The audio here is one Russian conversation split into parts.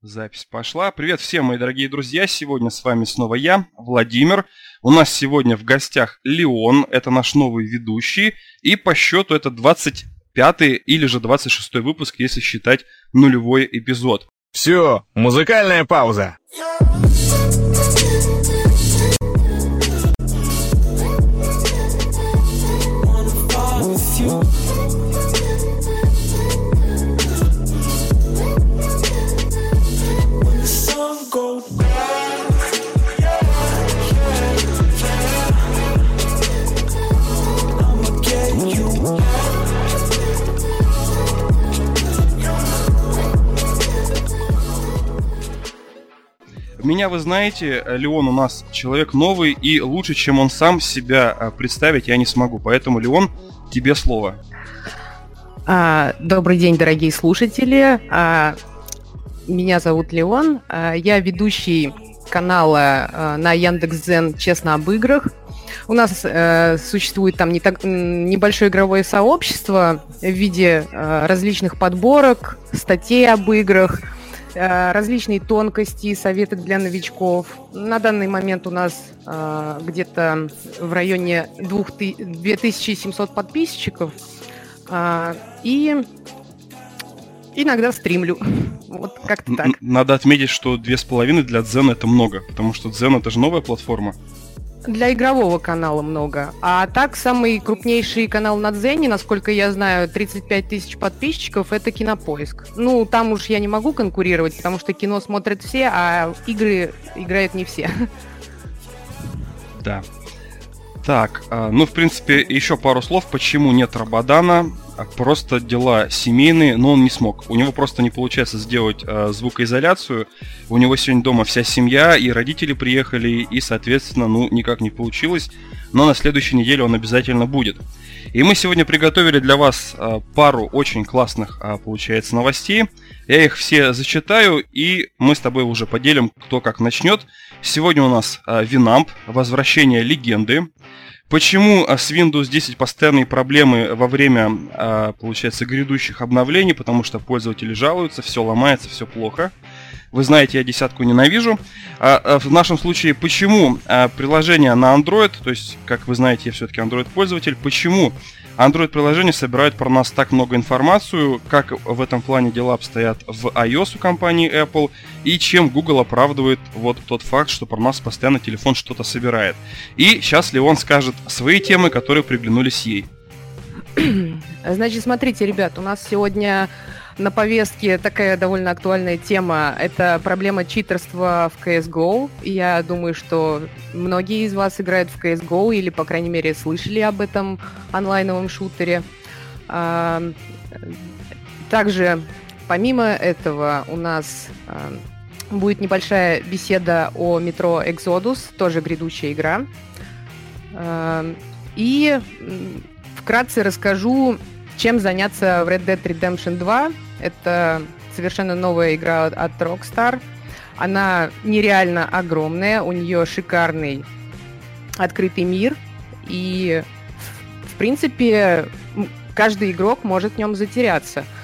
Запись пошла. Привет всем, мои дорогие друзья. Сегодня с вами снова я, Владимир. У нас сегодня в гостях Леон, это наш новый ведущий. И по счету это 25 или же 26 выпуск, если считать нулевой эпизод. Все, музыкальная пауза. Меня вы знаете, Леон у нас человек новый, и лучше, чем он сам себя а, представить, я не смогу. Поэтому, Леон, тебе слово. А, добрый день, дорогие слушатели. А, меня зовут Леон. А, я ведущий канала а, на Яндекс.Дзен «Честно об играх». У нас э, существует там не так, небольшое игровое сообщество в виде э, различных подборок, статей об играх – Э, различные тонкости, советы для новичков. На данный момент у нас э, где-то в районе 2700 подписчиков. Э, и иногда стримлю. Вот как-то так. Надо отметить, что две с половиной для Дзена это много, потому что Дзен это же новая платформа. Для игрового канала много. А так, самый крупнейший канал на Дзене, насколько я знаю, 35 тысяч подписчиков, это Кинопоиск. Ну, там уж я не могу конкурировать, потому что кино смотрят все, а игры играют не все. Да. Так, а, ну, в принципе, еще пару слов, почему нет Рабадана. А просто дела семейные, но он не смог. У него просто не получается сделать э, звукоизоляцию. У него сегодня дома вся семья, и родители приехали, и, соответственно, ну, никак не получилось. Но на следующей неделе он обязательно будет. И мы сегодня приготовили для вас э, пару очень классных, э, получается, новостей. Я их все зачитаю, и мы с тобой уже поделим, кто как начнет. Сегодня у нас э, Винамп, возвращение легенды. Почему а, с Windows 10 постоянные проблемы во время, а, получается, грядущих обновлений? Потому что пользователи жалуются, все ломается, все плохо. Вы знаете, я десятку ненавижу. А, в нашем случае, почему приложение на Android, то есть, как вы знаете, я все-таки Android-пользователь, почему Android-приложения собирают про нас так много информацию, как в этом плане дела обстоят в iOS у компании Apple, и чем Google оправдывает вот тот факт, что про нас постоянно телефон что-то собирает. И сейчас Леон скажет свои темы, которые приглянулись ей. Значит, смотрите, ребят, у нас сегодня на повестке такая довольно актуальная тема. Это проблема читерства в CSGO. Я думаю, что многие из вас играют в CSGO или, по крайней мере, слышали об этом онлайновом шутере. А, также, помимо этого, у нас а, будет небольшая беседа о метро Exodus, тоже грядущая игра. А, и вкратце расскажу, чем заняться в Red Dead Redemption 2. Это совершенно новая игра от Rockstar. Она нереально огромная, у нее шикарный открытый мир, и в принципе каждый игрок может в нем затеряться –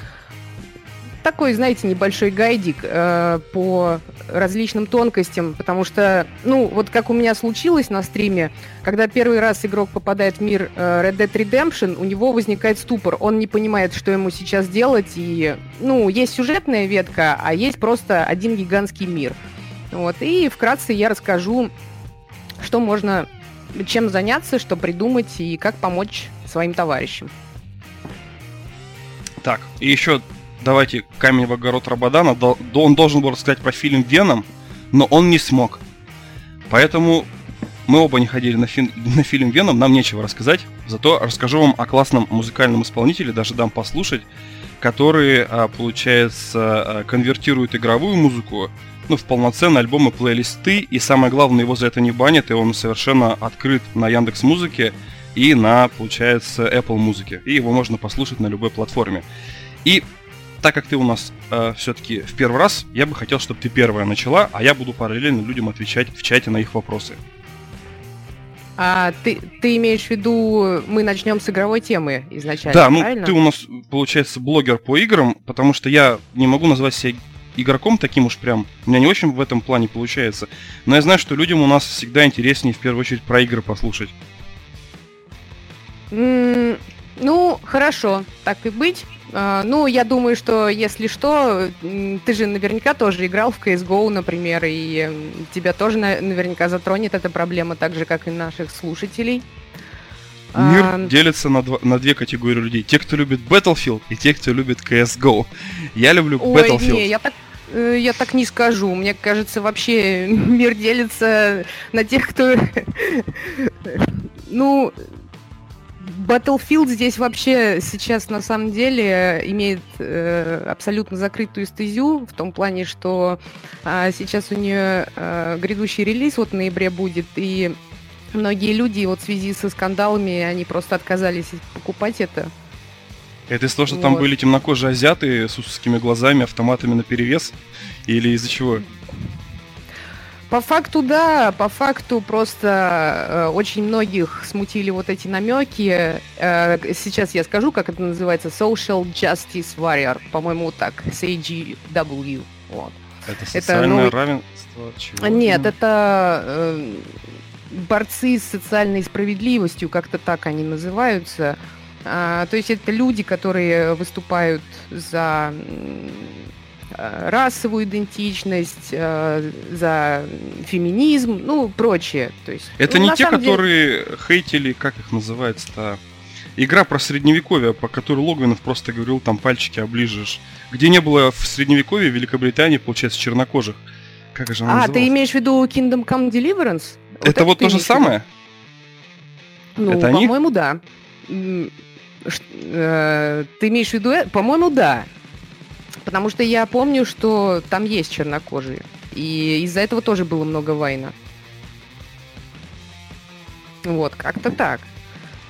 такой, знаете, небольшой гайдик э, по различным тонкостям, потому что, ну, вот как у меня случилось на стриме, когда первый раз игрок попадает в мир э, Red Dead Redemption, у него возникает ступор, он не понимает, что ему сейчас делать, и, ну, есть сюжетная ветка, а есть просто один гигантский мир. Вот, и вкратце я расскажу, что можно, чем заняться, что придумать и как помочь своим товарищам. Так, и еще давайте камень в огород Рабадана, он должен был рассказать про фильм «Веном», но он не смог. Поэтому мы оба не ходили на, фи- на фильм «Веном», нам нечего рассказать. Зато расскажу вам о классном музыкальном исполнителе, даже дам послушать, который, а, получается, а, конвертирует игровую музыку ну, в полноценные альбомы, плейлисты, и самое главное, его за это не банят, и он совершенно открыт на Яндекс Музыке и на, получается, Apple Музыке. И его можно послушать на любой платформе. И так как ты у нас э, все-таки в первый раз, я бы хотел, чтобы ты первая начала, а я буду параллельно людям отвечать в чате на их вопросы. А ты, ты имеешь в виду, мы начнем с игровой темы изначально, Да, ну правильно? ты у нас, получается, блогер по играм, потому что я не могу назвать себя игроком таким уж прям. У меня не очень в этом плане получается. Но я знаю, что людям у нас всегда интереснее в первую очередь про игры послушать. Ну, хорошо, так и быть. Uh, ну, я думаю, что если что, ты же наверняка тоже играл в CSGO, например, и тебя тоже наверняка затронет эта проблема, так же, как и наших слушателей. Мир а... делится на, два, на две категории людей. Те, кто любит Battlefield, и те, кто любит CSGO. Я люблю Ой, Battlefield. Не, я так э, я так не скажу. Мне кажется, вообще мир делится на тех, кто... ну, Battlefield здесь вообще сейчас на самом деле имеет э, абсолютно закрытую стезю в том плане, что э, сейчас у нее э, грядущий релиз вот в ноябре будет, и многие люди вот в связи со скандалами, они просто отказались покупать это. Это из-за того, что вот. там были темнокожие азиаты с узкими глазами, автоматами на перевес? Или из-за чего? По факту, да, по факту просто э, очень многих смутили вот эти намеки. Э, сейчас я скажу, как это называется, Social Justice Warrior, по-моему, так, SAGW. Вот. Это социальное это, ну, равенство? Чего? Нет, это э, борцы с социальной справедливостью, как-то так они называются. А, то есть это люди, которые выступают за расовую идентичность, э, за феминизм, ну, прочее. То есть, это ну, не те, которые деле... хейтили, как их называется-то, игра про средневековье, по которой Логвинов просто говорил, там пальчики оближешь. Где не было в средневековье в Великобритании, получается, чернокожих. Как же она А, называлась? ты имеешь в виду Kingdom Come Deliverance? Вот это, вот то же самое? Ну, это по-моему, да. Э, ты имеешь в виду... Э, по-моему, да. Потому что я помню, что там есть чернокожие. И из-за этого тоже было много война. Вот, как-то так.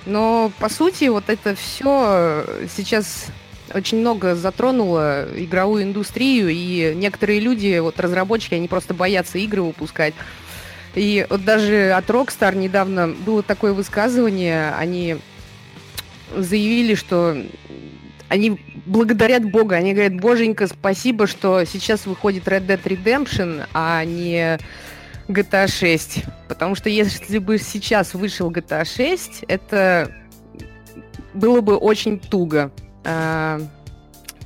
Но, по сути, вот это все сейчас очень много затронуло игровую индустрию, и некоторые люди, вот разработчики, они просто боятся игры выпускать. И вот даже от Rockstar недавно было такое высказывание, они заявили, что они благодарят Бога, они говорят, боженька, спасибо, что сейчас выходит Red Dead Redemption, а не GTA 6. Потому что если бы сейчас вышел GTA 6, это было бы очень туго. А,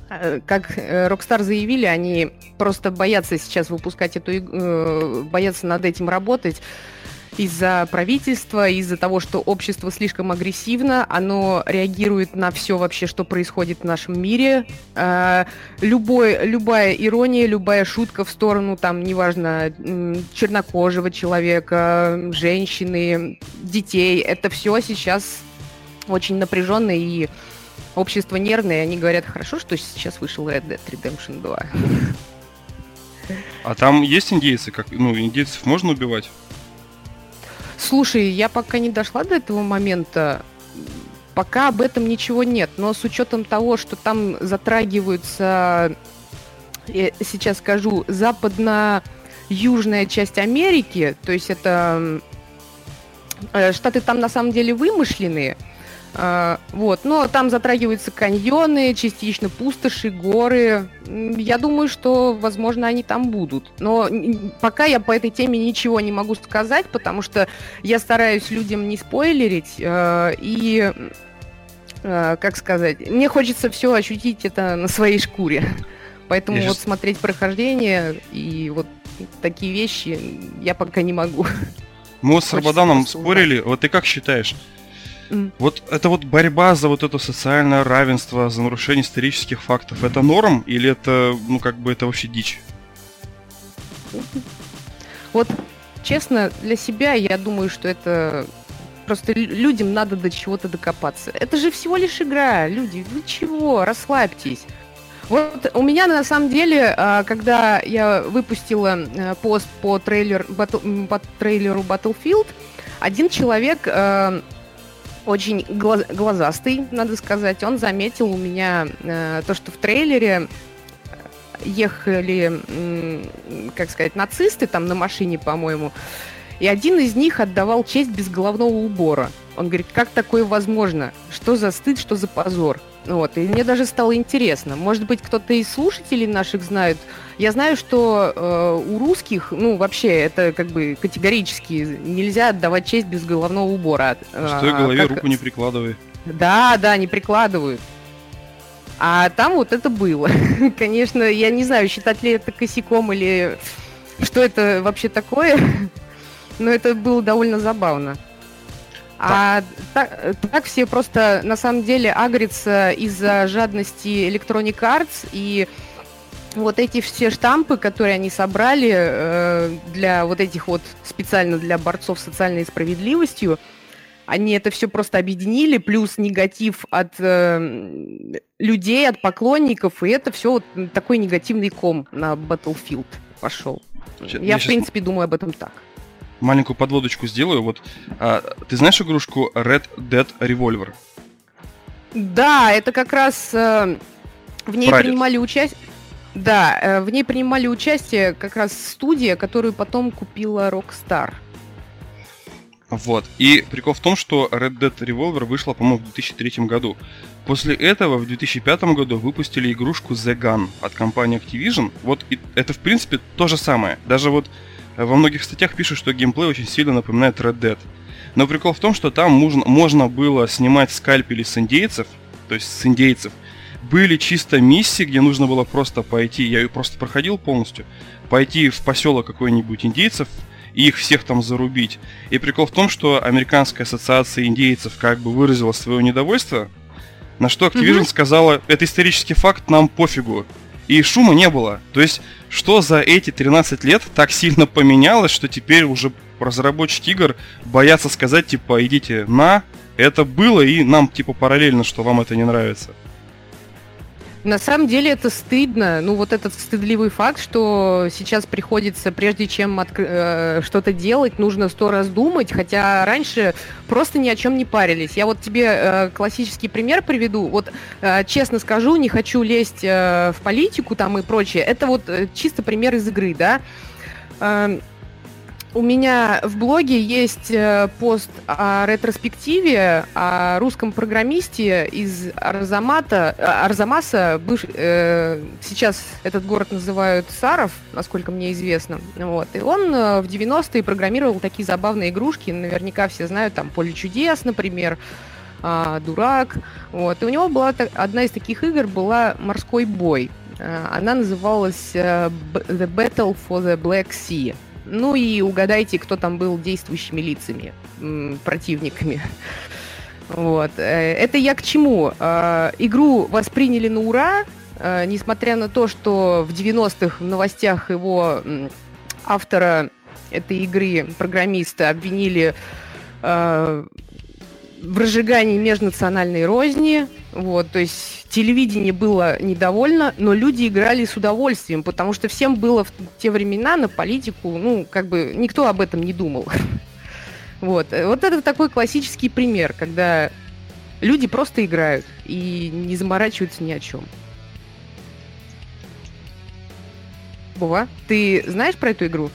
а, как э, Rockstar заявили, они просто боятся сейчас выпускать эту игру, э, боятся над этим работать из-за правительства, из-за того, что общество слишком агрессивно, оно реагирует на все вообще, что происходит в нашем мире. Э, любой, любая ирония, любая шутка в сторону, там, неважно, чернокожего человека, женщины, детей, это все сейчас очень напряженно и общество нервное, они говорят, хорошо, что сейчас вышел Red Dead Redemption 2. А там есть индейцы? Как, ну, индейцев можно убивать? Слушай, я пока не дошла до этого момента. Пока об этом ничего нет. Но с учетом того, что там затрагиваются, я сейчас скажу, западно-южная часть Америки, то есть это э, штаты там на самом деле вымышленные, вот, но там затрагиваются каньоны, частично пустоши, горы. Я думаю, что, возможно, они там будут. Но пока я по этой теме ничего не могу сказать, потому что я стараюсь людям не спойлерить э, и, э, как сказать, мне хочется все ощутить это на своей шкуре. Поэтому я вот сейчас... смотреть прохождение и вот такие вещи я пока не могу. Мы с Рабаданом спорили. Вот ты как считаешь? Вот это вот борьба за вот это социальное равенство, за нарушение исторических фактов, это норм или это, ну, как бы это вообще дичь? Вот, честно, для себя я думаю, что это просто людям надо до чего-то докопаться. Это же всего лишь игра, люди, вы чего, расслабьтесь. Вот у меня на самом деле, а, когда я выпустила э, пост по, трейлер, по трейлеру Battlefield, один человек э, очень глаз, глазастый, надо сказать. Он заметил у меня э, то, что в трейлере ехали, э, как сказать, нацисты там на машине, по-моему, и один из них отдавал честь без головного убора. Он говорит, как такое возможно? Что за стыд, что за позор? Вот, и мне даже стало интересно. Может быть, кто-то из слушателей наших знают Я знаю, что э, у русских, ну, вообще, это как бы категорически нельзя отдавать честь без головного убора. Стой, голове как... руку не прикладывай. Да, да, не прикладывают. А там вот это было. Конечно, я не знаю, считать ли это косяком или что это вообще такое, но это было довольно забавно. А так, так все просто на самом деле агрятся из-за жадности Electronic Arts и вот эти все штампы, которые они собрали э, для вот этих вот специально для борцов с социальной справедливостью, они это все просто объединили, плюс негатив от э, людей, от поклонников, и это все вот такой негативный ком на Battlefield пошел. Я, я в принципе, думаю об этом так. Маленькую подводочку сделаю. Вот а, ты знаешь игрушку Red Dead Revolver? Да, это как раз э, в ней Прадед. принимали участие. Да, э, в ней принимали участие как раз студия, которую потом купила Rockstar. Вот. И прикол в том, что Red Dead Revolver вышла, по-моему, в 2003 году. После этого в 2005 году выпустили игрушку The Gun от компании Activision. Вот и это, в принципе, то же самое. Даже вот э, во многих статьях пишут, что геймплей очень сильно напоминает Red Dead. Но прикол в том, что там можно, можно было снимать скальпели с индейцев, то есть с индейцев. Были чисто миссии, где нужно было просто пойти, я ее просто проходил полностью, пойти в поселок какой-нибудь индейцев, и их всех там зарубить. И прикол в том, что Американская ассоциация индейцев как бы выразила свое недовольство, на что Activision mm сказала, это исторический факт, нам пофигу. И шума не было. То есть, что за эти 13 лет так сильно поменялось, что теперь уже разработчики игр боятся сказать, типа, идите на, это было, и нам, типа, параллельно, что вам это не нравится. На самом деле это стыдно. Ну, вот этот стыдливый факт, что сейчас приходится, прежде чем откр- э, что-то делать, нужно сто раз думать, хотя раньше просто ни о чем не парились. Я вот тебе э, классический пример приведу. Вот, э, честно скажу, не хочу лезть э, в политику там и прочее. Это вот э, чисто пример из игры, да. Э, у меня в блоге есть э, пост о ретроспективе, о русском программисте из Арзамата, э, Арзамаса. Быв, э, сейчас этот город называют Саров, насколько мне известно. Вот. И он э, в 90-е программировал такие забавные игрушки. Наверняка все знают, там, «Поле чудес», например, э, «Дурак». Вот. И у него была одна из таких игр была «Морской бой». Она называлась «The Battle for the Black Sea». Ну и угадайте, кто там был действующими лицами, противниками. Вот. Э, это я к чему? Э, игру восприняли на ура, э, несмотря на то, что в 90-х в новостях его автора этой игры, программиста, обвинили в разжигании межнациональной розни. Вот, то есть телевидение было недовольно, но люди играли с удовольствием, потому что всем было в те времена на политику, ну, как бы никто об этом не думал. Вот. Вот это такой классический пример, когда люди просто играют и не заморачиваются ни о чем. Бува, ты знаешь про эту игру?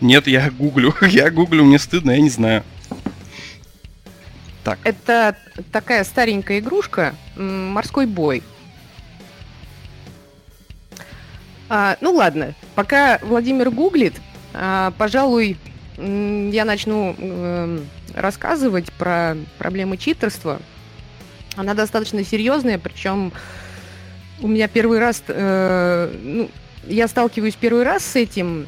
Нет, я гуглю. Я гуглю, мне стыдно, я не знаю. Так. Это такая старенькая игрушка, морской бой. А, ну ладно, пока Владимир гуглит, а, пожалуй, я начну э, рассказывать про проблемы читерства. Она достаточно серьезная, причем у меня первый раз, э, ну, я сталкиваюсь первый раз с этим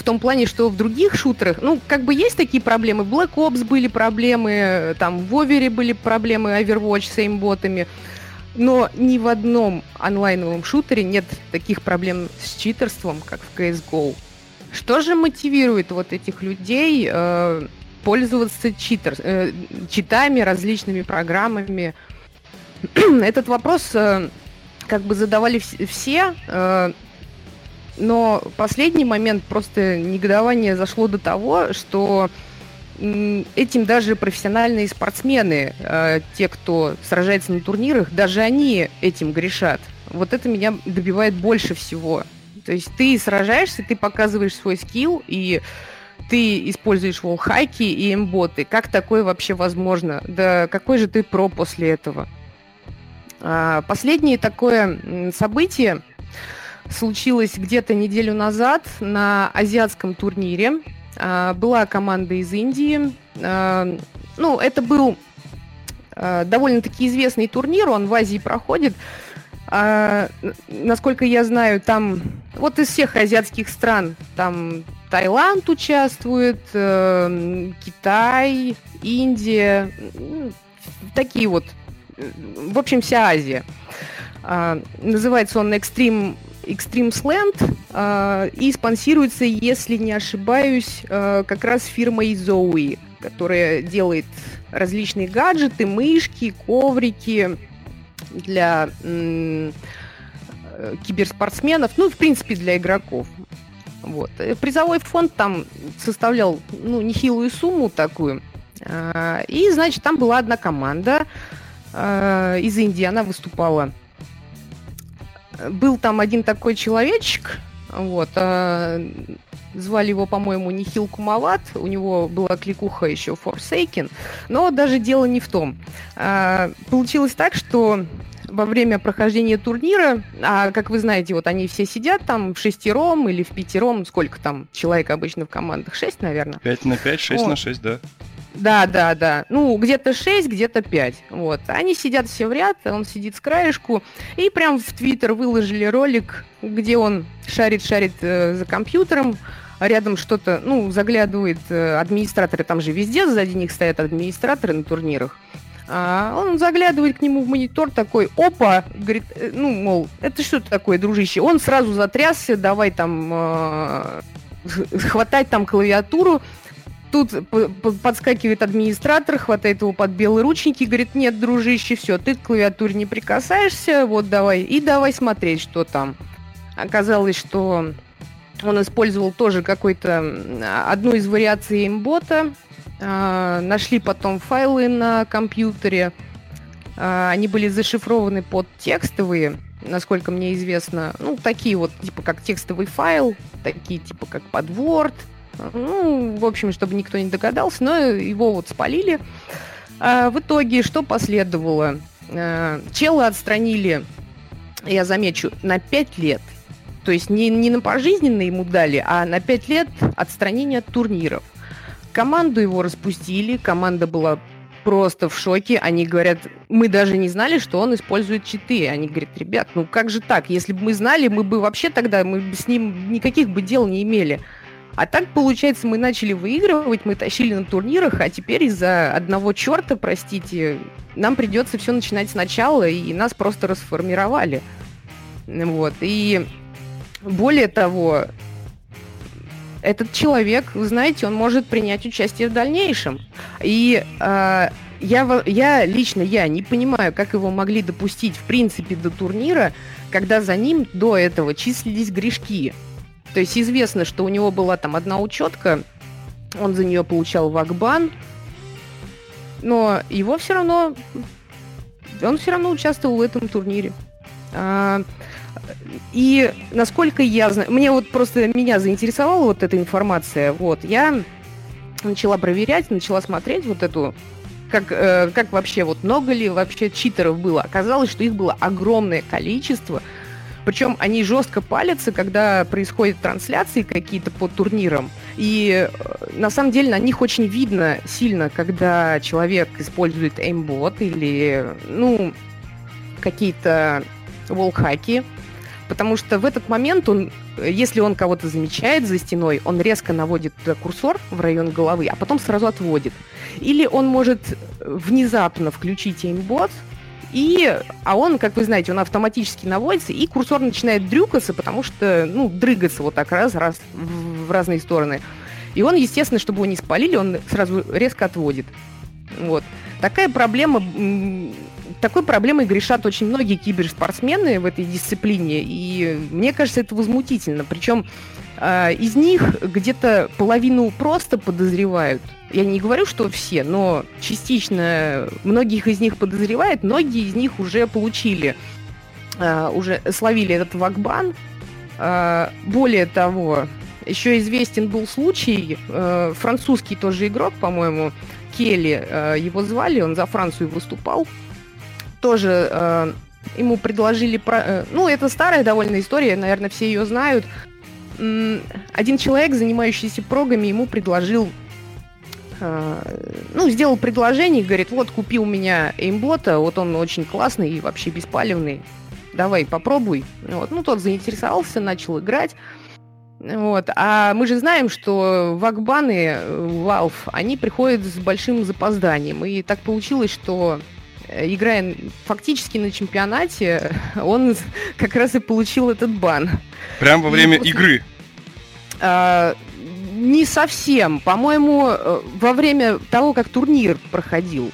в том плане, что в других шутерах, ну, как бы есть такие проблемы. В Black Ops были проблемы, там в Овере были проблемы Overwatch с эймботами. Но ни в одном онлайновом шутере нет таких проблем с читерством, как в CSGO. Что же мотивирует вот этих людей э, пользоваться читер, э, читами, различными программами? Этот вопрос э, как бы задавали все, э, но последний момент просто негодование зашло до того, что этим даже профессиональные спортсмены, э, те, кто сражается на турнирах, даже они этим грешат. Вот это меня добивает больше всего. То есть ты сражаешься, ты показываешь свой скилл, и ты используешь волхайки и эмботы. Как такое вообще возможно? Да какой же ты про после этого? А, последнее такое событие случилось где-то неделю назад на азиатском турнире. А, была команда из Индии. А, ну, это был а, довольно-таки известный турнир, он в Азии проходит. Насколько я знаю, там вот из всех азиатских стран, там Таиланд участвует, э, Китай, Индия, такие вот, в общем, вся Азия. Называется он Extreme Extreme Slant э, и спонсируется, если не ошибаюсь, э, как раз фирмой Zoe, которая делает различные гаджеты, мышки, коврики для э, киберспортсменов, ну, в принципе, для игроков. Вот. Призовой фонд там составлял, ну, нехилую сумму такую. Э, и, значит, там была одна команда э, из Индии, она выступала был там один такой человечек, вот, а, звали его, по-моему, Нихил Кумалат, у него была кликуха еще Forsaken, но даже дело не в том. А, получилось так, что во время прохождения турнира, а как вы знаете, вот они все сидят там в шестером или в пятером, сколько там человек обычно в командах? Шесть, наверное? Пять на пять, шесть на шесть, да. Да, да, да. Ну, где-то 6, где-то 5. Вот. Они сидят все в ряд, он сидит с краешку. И прям в Твиттер выложили ролик, где он шарит-шарит э, за компьютером. Рядом что-то, ну, заглядывает э, администраторы, там же везде сзади них стоят администраторы на турнирах. А он заглядывает к нему в монитор такой, опа, говорит, э, ну, мол, это что такое, дружище? Он сразу затрясся, давай там э, хватать там клавиатуру, Тут подскакивает администратор, хватает его под белые ручники и говорит, нет, дружище, все, ты к клавиатуре не прикасаешься, вот давай, и давай смотреть, что там. Оказалось, что он использовал тоже какой-то, одну из вариаций имбота, а, нашли потом файлы на компьютере, а, они были зашифрованы под текстовые, насколько мне известно, ну, такие вот, типа как текстовый файл, такие типа как под Word, ну, в общем, чтобы никто не догадался, но его вот спалили. А в итоге что последовало? А, чела отстранили, я замечу, на 5 лет. То есть не, не на пожизненно ему дали, а на 5 лет отстранения от турниров. Команду его распустили, команда была просто в шоке. Они говорят, мы даже не знали, что он использует читы. Они говорят, ребят, ну как же так? Если бы мы знали, мы бы вообще тогда мы с ним никаких бы дел не имели. А так, получается, мы начали выигрывать, мы тащили на турнирах, а теперь из-за одного черта, простите, нам придется все начинать сначала, и нас просто расформировали. Вот. И более того, этот человек, вы знаете, он может принять участие в дальнейшем. И э, я, я лично я не понимаю, как его могли допустить в принципе до турнира, когда за ним до этого числились грешки. То есть известно, что у него была там одна учетка, он за нее получал вакбан, но его все равно, он все равно участвовал в этом турнире. А, и насколько я знаю, мне вот просто меня заинтересовала вот эта информация, вот, я начала проверять, начала смотреть вот эту как, э, как вообще, вот много ли вообще читеров было. Оказалось, что их было огромное количество, причем они жестко палятся, когда происходят трансляции какие-то по турнирам. И э, на самом деле на них очень видно сильно, когда человек использует эймбот или, ну, какие-то волхаки. Потому что в этот момент он, если он кого-то замечает за стеной, он резко наводит курсор в район головы, а потом сразу отводит. Или он может внезапно включить эймбот, и, а он, как вы знаете, он автоматически наводится, и курсор начинает дрюкаться, потому что, ну, дрыгаться вот так раз, раз в, в разные стороны. И он, естественно, чтобы его не спалили, он сразу резко отводит. Вот. Такая проблема, такой проблемой грешат очень многие киберспортсмены в этой дисциплине, и мне кажется, это возмутительно. Причем из них где-то половину просто подозревают, я не говорю, что все, но частично многих из них подозревают, многие из них уже получили, uh, уже словили этот вакбан. Uh, более того, еще известен был случай, французский тоже игрок, по-моему, Келли, его звали, он за Францию выступал, тоже ему предложили... Э, Ну, это старая довольно история, наверное, все ее знают. Один человек, занимающийся прогами, ему предложил... э, Ну, сделал предложение, говорит, вот, купи у меня эймбота, вот он очень классный и вообще беспалевный, давай, попробуй. Вот. Ну, тот заинтересовался, начал играть. Вот. А мы же знаем, что вакбаны э, Valve, они приходят с большим запозданием. И так получилось, что играя фактически на чемпионате, он как раз и получил этот бан. Прям во И время после- игры. А, не совсем. По-моему, э, во время того, как турнир проходил.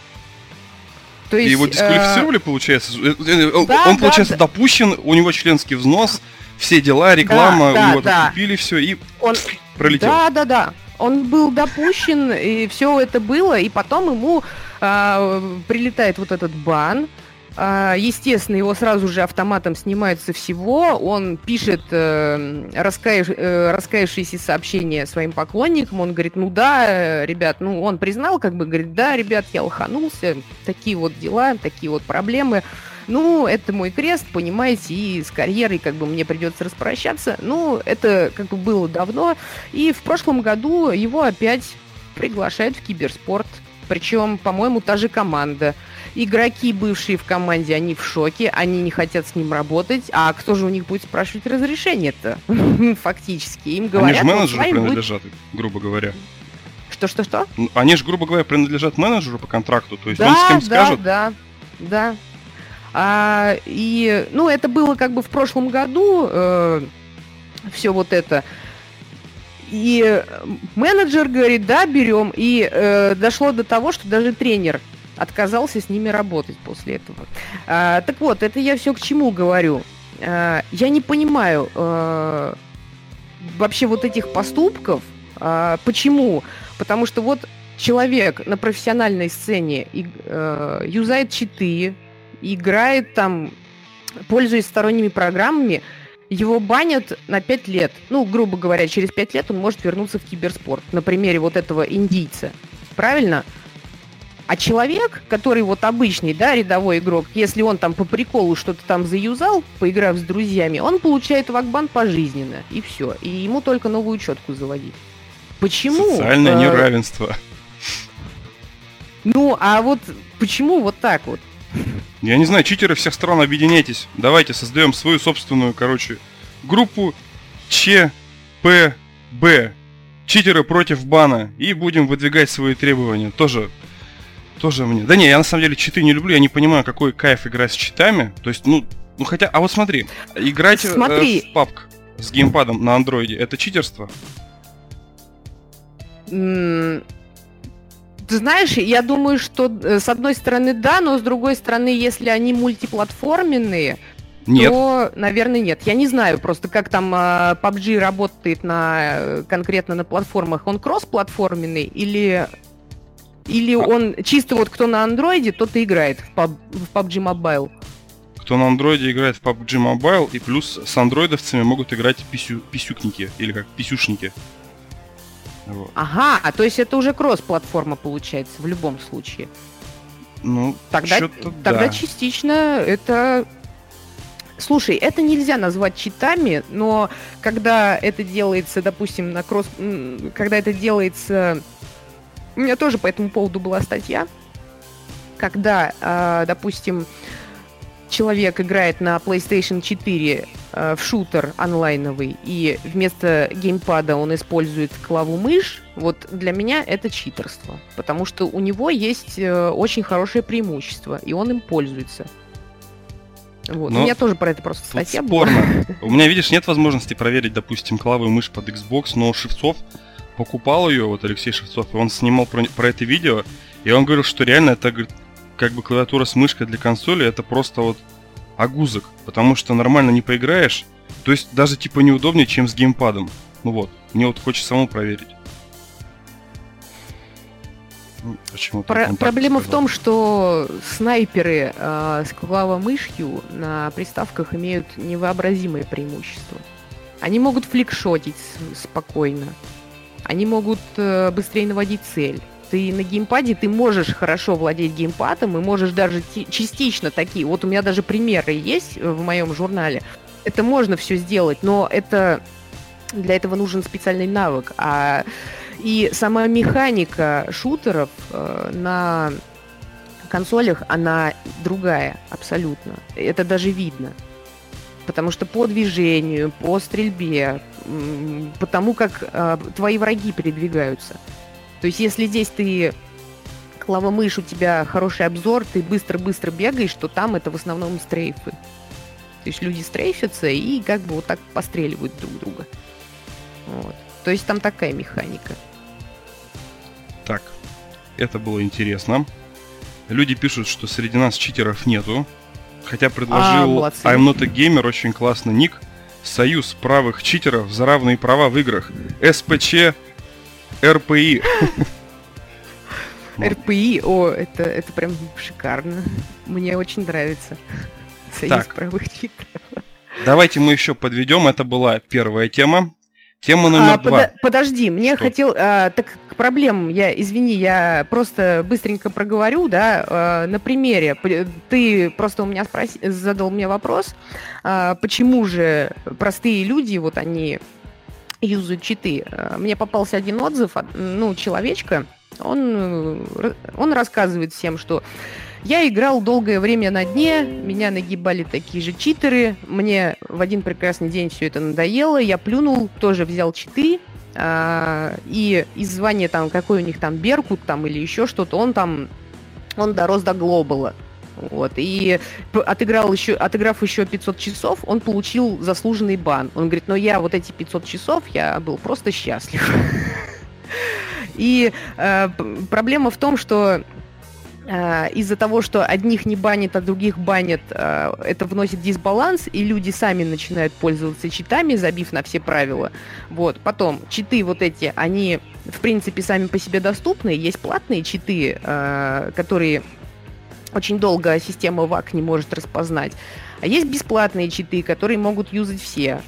То И есть, его э, дисквалифицировали, получается? Э, э, Он, да, он, да, получается, да. допущен, у него членский взнос, все дела, реклама, да, у него да. купили все и он, пролетел. Да, да, да. Он был допущен, и все это было, и потом ему а, прилетает вот этот бан. А, естественно, его сразу же автоматом снимают со всего. Он пишет э, раскаив- э, раскаявшиеся сообщения своим поклонникам. Он говорит, ну да, ребят, ну он признал, как бы говорит, да, ребят, я лоханулся, такие вот дела, такие вот проблемы. Ну, это мой крест, понимаете, и с карьерой как бы мне придется распрощаться. Ну, это как бы было давно. И в прошлом году его опять приглашают в киберспорт. Причем, по-моему, та же команда. Игроки, бывшие в команде, они в шоке, они не хотят с ним работать. А кто же у них будет спрашивать разрешение-то? Фактически. Им Они говорят, же вот с менеджеру вами будет- принадлежат, грубо говоря. Что-что-что? Ну, Они же, грубо говоря, принадлежат менеджеру по контракту. То есть да, он с кем да, скажет, да, да. А, и, ну, это было как бы в прошлом году, все вот это. И э, менеджер говорит, да, берем. И э, дошло до того, что даже тренер отказался с ними работать после этого. А, так вот, это я все к чему говорю. А, я не понимаю э, вообще вот этих поступков. А, почему? Потому что вот человек на профессиональной сцене и, э, юзает читы, играет там, пользуясь сторонними программами, его банят на 5 лет. Ну, грубо говоря, через 5 лет он может вернуться в киберспорт. На примере вот этого индийца. Правильно? А человек, который вот обычный, да, рядовой игрок, если он там по приколу что-то там заюзал, поиграв с друзьями, он получает вакбан пожизненно. И все. И ему только новую четку заводить. Почему? социальное э, неравенство. Ну, а вот почему вот так вот? Я не знаю, читеры всех стран, объединяйтесь. Давайте создаем свою собственную, короче, группу ЧПБ. Читеры против бана. И будем выдвигать свои требования. Тоже тоже мне. Да не, я на самом деле читы не люблю, я не понимаю, какой кайф играть с читами. То есть, ну, ну хотя, а вот смотри, играть э, Смотри. в PUBG с геймпадом на андроиде, это читерство? Ты знаешь, я думаю, что э, с одной стороны да, но с другой стороны, если они мультиплатформенные, Нет. то, наверное, нет. Я не знаю просто, как там а, PUBG работает на, э, конкретно на платформах. Он кросс-платформенный или, или А. он чисто вот кто на андроиде, тот и играет в, PUB в PUBG Mobile. Кто на андроиде играет в PUBG Mobile, и плюс с андроидовцами могут играть писю, писюкники, или как писюшники. Вот. Ага, а то есть это уже кросс-платформа получается в любом случае. Ну, Тогда, чё-то тогда да. частично это... Слушай, это нельзя назвать читами, но когда это делается, допустим, на кросс... Когда это делается... У меня тоже по этому поводу была статья. Когда, а, допустим, человек играет на PlayStation 4 э, в шутер онлайновый, и вместо геймпада он использует клаву-мышь, вот для меня это читерство. Потому что у него есть э, очень хорошее преимущество, и он им пользуется. Вот. Но У меня тоже про это просто статья была. спорно. У меня, видишь, нет возможности проверить, допустим, клаву и мышь под Xbox, но Шевцов покупал ее, вот Алексей Шевцов, и он снимал про, про это видео, и он говорил, что реально это, говорит, как бы клавиатура с мышкой для консоли, это просто вот огузок, потому что нормально не поиграешь, то есть даже типа неудобнее, чем с геймпадом. Ну вот, мне вот хочется самому проверить. Ну, почему-то Про- проблема в сказал. том, что снайперы э, с клавомышью на приставках имеют невообразимое преимущество. Они могут фликшотить спокойно. Они могут э, быстрее наводить цель. Ты на геймпаде, ты можешь хорошо владеть геймпадом и можешь даже частично такие. Вот у меня даже примеры есть в моем журнале. Это можно все сделать, но это для этого нужен специальный навык. А и сама механика шутеров э, на консолях, она другая абсолютно. Это даже видно. Потому что по движению, по стрельбе, по тому, как э, твои враги передвигаются. То есть если здесь ты клавомышь, у тебя хороший обзор, ты быстро-быстро бегаешь, то там это в основном стрейфы. То есть люди стрейфятся и как бы вот так постреливают друг друга. Вот. То есть там такая механика. Так, это было интересно. Люди пишут, что среди нас читеров нету. Хотя предложил а, I'm not a gamer, очень классный ник. Союз правых читеров за равные права в играх. СПЧ РПИ. РПИ, о, это, это прям шикарно. Мне очень нравится. Союз так. правых читеров. Давайте мы еще подведем. Это была первая тема. Тема номер а, два. Под, подожди, мне Что? хотел... А, так к проблемам, я, извини, я просто быстренько проговорю, да, а, на примере. Ты просто у меня спроси, задал мне вопрос, а, почему же простые люди, вот они юзают читы. А, мне попался один отзыв, ну, человечка, он, он рассказывает всем, что я играл долгое время на дне, меня нагибали такие же читеры, мне в один прекрасный день все это надоело, я плюнул, тоже взял читы, а, и из звания там, какой у них там Беркут там или еще что-то, он там, он дорос до глобала. Вот. И отыграл еще, отыграв еще 500 часов, он получил заслуженный бан. Он говорит, ну я вот эти 500 часов, я был просто счастлив. И э, проблема в том, что Э, из-за того, что одних не банит, а других банит, э, это вносит дисбаланс, и люди сами начинают пользоваться читами, забив на все правила. Вот. Потом, читы вот эти, они, в принципе, сами по себе доступны. Есть платные читы, э, которые очень долго система VAC не может распознать. А есть бесплатные читы, которые могут юзать все.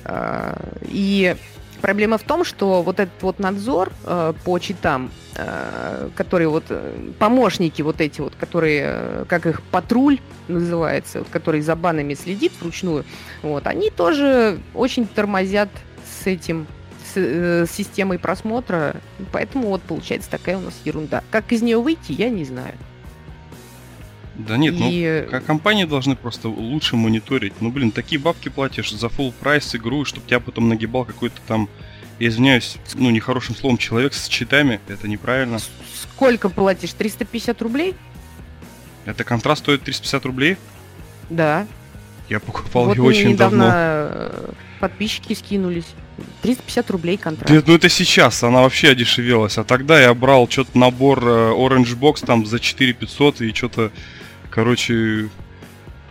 И Проблема в том, что вот этот вот надзор э, по читам, э, которые вот э, помощники вот эти вот, которые, э, как их патруль называется, вот, который за банами следит вручную, вот, они тоже очень тормозят с этим с, э, системой просмотра, поэтому вот получается такая у нас ерунда. Как из нее выйти, я не знаю. Да нет, ну, и... ну, компании должны просто лучше мониторить. Ну, блин, такие бабки платишь за full прайс игру, чтобы тебя потом нагибал какой-то там, я извиняюсь, ну, нехорошим словом, человек с читами. Это неправильно. Сколько платишь? 350 рублей? Это контраст стоит 350 рублей? Да. Я покупал вот его очень недавно давно. Э, подписчики скинулись. 350 рублей контракт. Да, ну это сейчас, она вообще одешевелась. А тогда я брал что-то набор э, Orange Box там за 4500 и что-то Короче,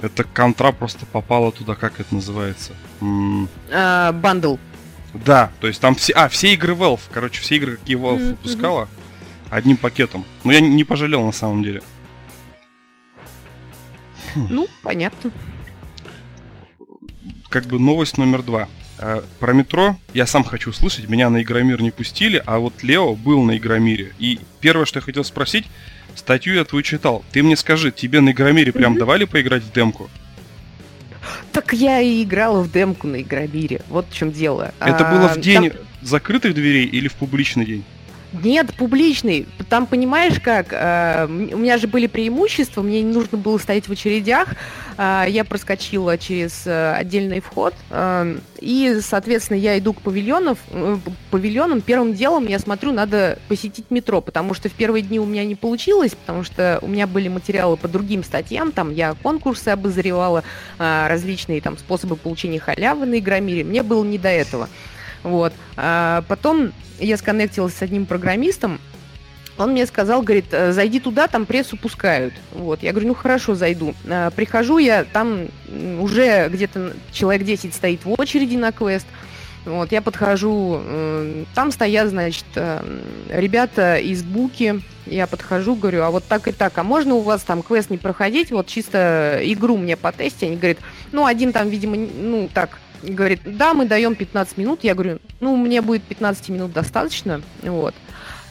это контра просто попала туда, как это называется? А, бандл. Да, то есть там все... А, все игры Valve. Короче, все игры, какие Valve mm-hmm. выпускала, одним пакетом. Но я не пожалел на самом деле. Хм. Ну, понятно. Как бы новость номер два. А, про метро я сам хочу услышать. Меня на Игромир не пустили, а вот Лео был на Игромире. И первое, что я хотел спросить, Статью я твою читал. Ты мне скажи, тебе на Игромире прям mm-hmm. давали поиграть в демку? Так я и играла в демку на Игромире. Вот в чем дело. Это а, было в день там... закрытых дверей или в публичный день? Нет, публичный. Там, понимаешь как, э, у меня же были преимущества, мне не нужно было стоять в очередях, э, я проскочила через э, отдельный вход, э, и, соответственно, я иду к павильонов, э, павильонам, первым делом я смотрю, надо посетить метро, потому что в первые дни у меня не получилось, потому что у меня были материалы по другим статьям, там я конкурсы обозревала, э, различные там способы получения халявы на Игромире, мне было не до этого. Вот. А потом я сконнектилась с одним программистом, он мне сказал, говорит, «Э, зайди туда, там прессу пускают. Вот, я говорю, ну хорошо, зайду. А, прихожу я, там уже где-то человек 10 стоит в очереди на квест. Вот, я подхожу, э, там стоят, значит, э, ребята из Буки, я подхожу, говорю, а вот так и так, а можно у вас там квест не проходить, вот чисто игру мне потестить? Они говорят, ну, один там, видимо, ну, так, говорит, да, мы даем 15 минут. Я говорю, ну, мне будет 15 минут достаточно. Вот.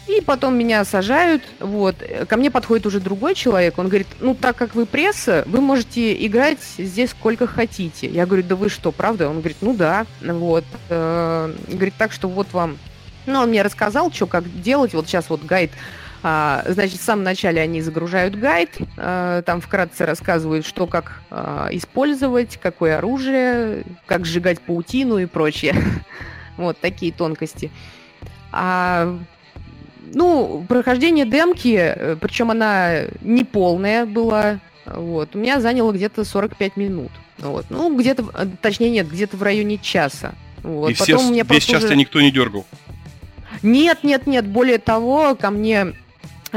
И потом меня сажают, вот. Ко мне подходит уже другой человек, он говорит, ну, так как вы пресса, вы можете играть здесь сколько хотите. Я говорю, да вы что, правда? Он говорит, ну да, вот. Э, говорит, так что вот вам. Ну, он мне рассказал, что как делать. Вот сейчас вот гайд значит, в самом начале они загружают гайд, а, там вкратце рассказывают, что как а, использовать, какое оружие, как сжигать паутину и прочее. Вот такие тонкости. А ну, прохождение демки, э, причем она не полная была, вот, у меня заняло где-то 45 минут. Вот. Ну, где-то, э, точнее нет, где-то в районе часа. Вот. И Потом все, весь час уже... тебя никто не дергал? Нет, нет, нет. Более того, ко мне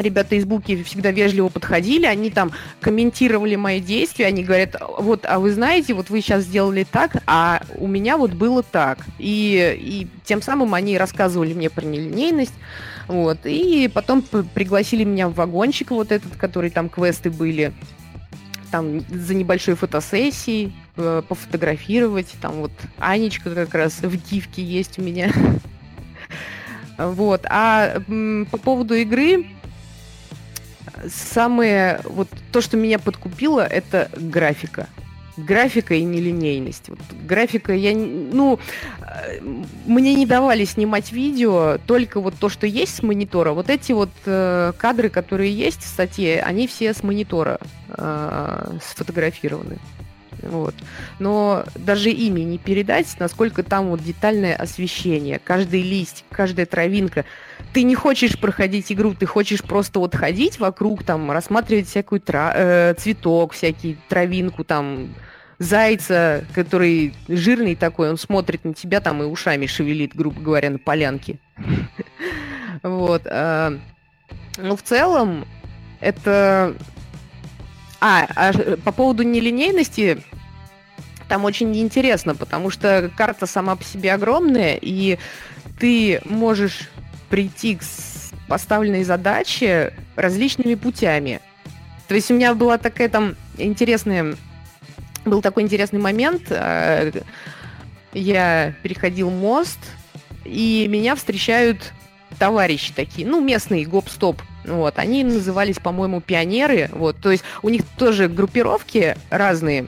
ребята из Буки всегда вежливо подходили, они там комментировали мои действия, они говорят, вот, а вы знаете, вот вы сейчас сделали так, а у меня вот было так. И, и тем самым они рассказывали мне про нелинейность, вот, и потом пригласили меня в вагончик вот этот, который там квесты были, там за небольшой фотосессией, э, пофотографировать, там вот Анечка как раз в гифке есть у меня. Вот. А по поводу игры, самое, вот то, что меня подкупило, это графика. Графика и нелинейность. Вот графика, я, ну, э, мне не давали снимать видео, только вот то, что есть с монитора. Вот эти вот э, кадры, которые есть в статье, они все с монитора э, сфотографированы. Вот. Но даже ими не передать, насколько там вот детальное освещение. Каждый лист, каждая травинка. Ты не хочешь проходить игру, ты хочешь просто вот ходить вокруг, там, рассматривать всякую тра- э, цветок, всякий травинку, там, зайца, который жирный такой, он смотрит на тебя там и ушами шевелит, грубо говоря, на полянке. Вот. Э, ну, в целом, это а, а по поводу нелинейности, там очень интересно, потому что карта сама по себе огромная, и ты можешь прийти к поставленной задаче различными путями. То есть у меня была такая там интересная... Был такой интересный момент. Э, я переходил мост, и меня встречают товарищи такие, ну, местные, гоп-стоп. Вот, они назывались, по-моему, пионеры. Вот, то есть у них тоже группировки разные.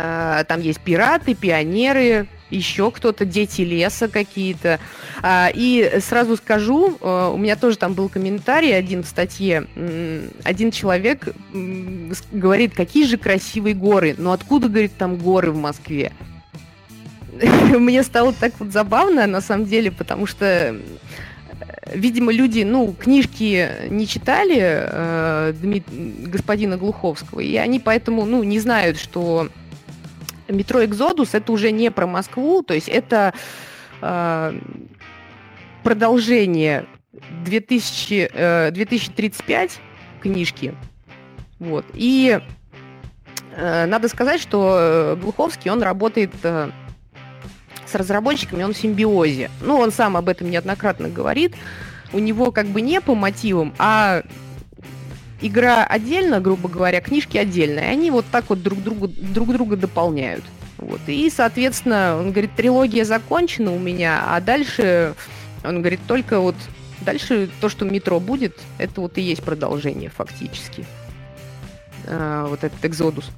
А, там есть пираты, пионеры, еще кто-то, дети леса какие-то. А, и сразу скажу, а, у меня тоже там был комментарий один в статье. Один человек говорит, какие же красивые горы. Но откуда, говорит, там горы в Москве? Мне стало так вот забавно, на самом деле, потому что видимо, люди, ну, книжки не читали э, Дмит... господина Глуховского, и они поэтому, ну, не знают, что метро Экзодус это уже не про Москву, то есть это э, продолжение 2000, э, 2035 книжки. Вот. И э, надо сказать, что Глуховский, он работает э, с разработчиками, он в симбиозе. Ну, он сам об этом неоднократно говорит. У него как бы не по мотивам, а игра отдельно, грубо говоря, книжки отдельно, и они вот так вот друг друга, друг друга дополняют. Вот. И, соответственно, он говорит, трилогия закончена у меня, а дальше, он говорит, только вот дальше то, что метро будет, это вот и есть продолжение фактически. А, вот этот Экзодус.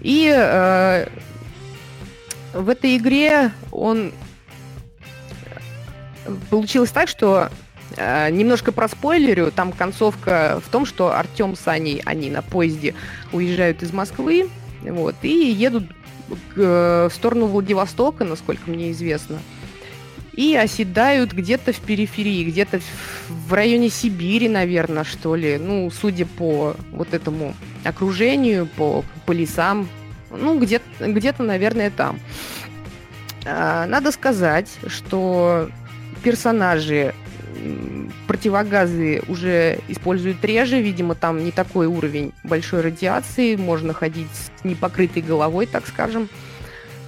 И а, в этой игре он получилось так, что э, немножко про спойлерю, там концовка в том, что Артем с Аней, они на поезде уезжают из Москвы, вот, и едут э, в сторону Владивостока, насколько мне известно, и оседают где-то в периферии, где-то в, районе Сибири, наверное, что ли, ну, судя по вот этому окружению, по, по лесам, ну, где-то, где-то наверное, там. А, надо сказать, что персонажи противогазы уже используют реже, видимо, там не такой уровень большой радиации, можно ходить с непокрытой головой, так скажем.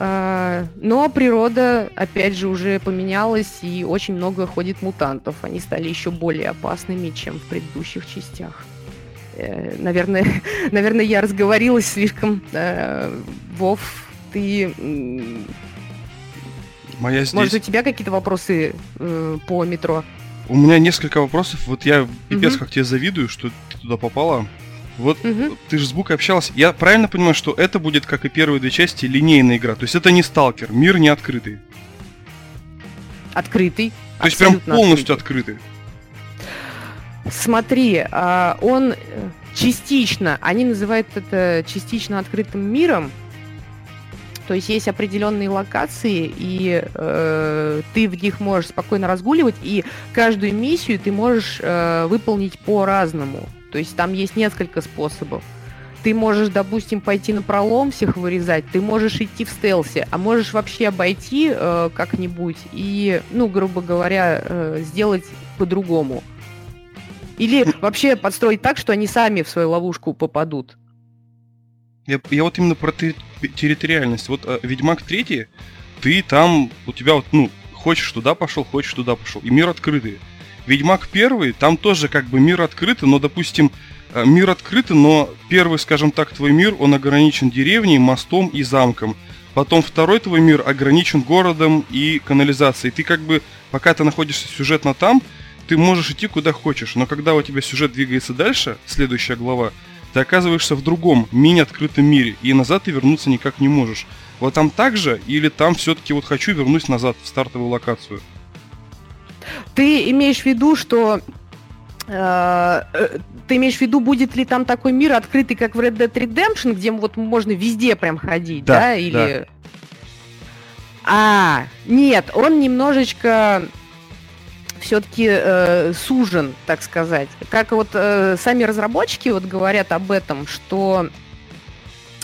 А, но природа, опять же, уже поменялась, и очень много ходит мутантов. Они стали еще более опасными, чем в предыдущих частях. Э, наверное, наверное, я разговорилась слишком. Э, Вов, ты... Моя здесь... Может, у тебя какие-то вопросы э, по метро? У меня несколько вопросов. Вот я пипец как тебе завидую, что ты туда попала. Вот Мгм. ты же с Букой общалась. Я правильно понимаю, что это будет, как и первые две части, линейная игра? То есть это не сталкер, мир не открытый. Открытый. То есть прям полностью открытый. Смотри, а, он э, частично, они называют это частично открытым миром. То есть есть определенные локации, и э, ты в них можешь спокойно разгуливать, и каждую миссию ты можешь э, выполнить по-разному. То есть там есть несколько способов. Ты можешь, допустим, пойти на пролом, всех вырезать, ты можешь идти в стелсе, а можешь вообще обойти э, как-нибудь и, ну, грубо говоря, э, сделать по-другому. Или вообще подстроить так, что они сами в свою ловушку попадут. Я, я вот именно про те- территориальность. Вот э, Ведьмак 3, ты там, у тебя вот, ну, хочешь туда пошел, хочешь туда пошел. И мир открытый. Ведьмак 1, там тоже как бы мир открытый, но, допустим, э, мир открытый, но первый, скажем так, твой мир, он ограничен деревней, мостом и замком. Потом второй твой мир ограничен городом и канализацией. Ты как бы, пока ты находишься сюжетно там, ты можешь идти куда хочешь, но когда у тебя сюжет двигается дальше, следующая глава, ты оказываешься в другом, мини-открытом мире, и назад ты вернуться никак не можешь. Вот там так же, или там все-таки вот хочу вернусь назад в стартовую локацию? Ты имеешь в виду, что э, э, ты имеешь в виду, будет ли там такой мир открытый, как в Red Dead Redemption, где вот можно везде прям ходить, Да, да, или... А, нет, он немножечко все-таки сужен, так сказать. Как вот э, сами разработчики вот говорят об этом, что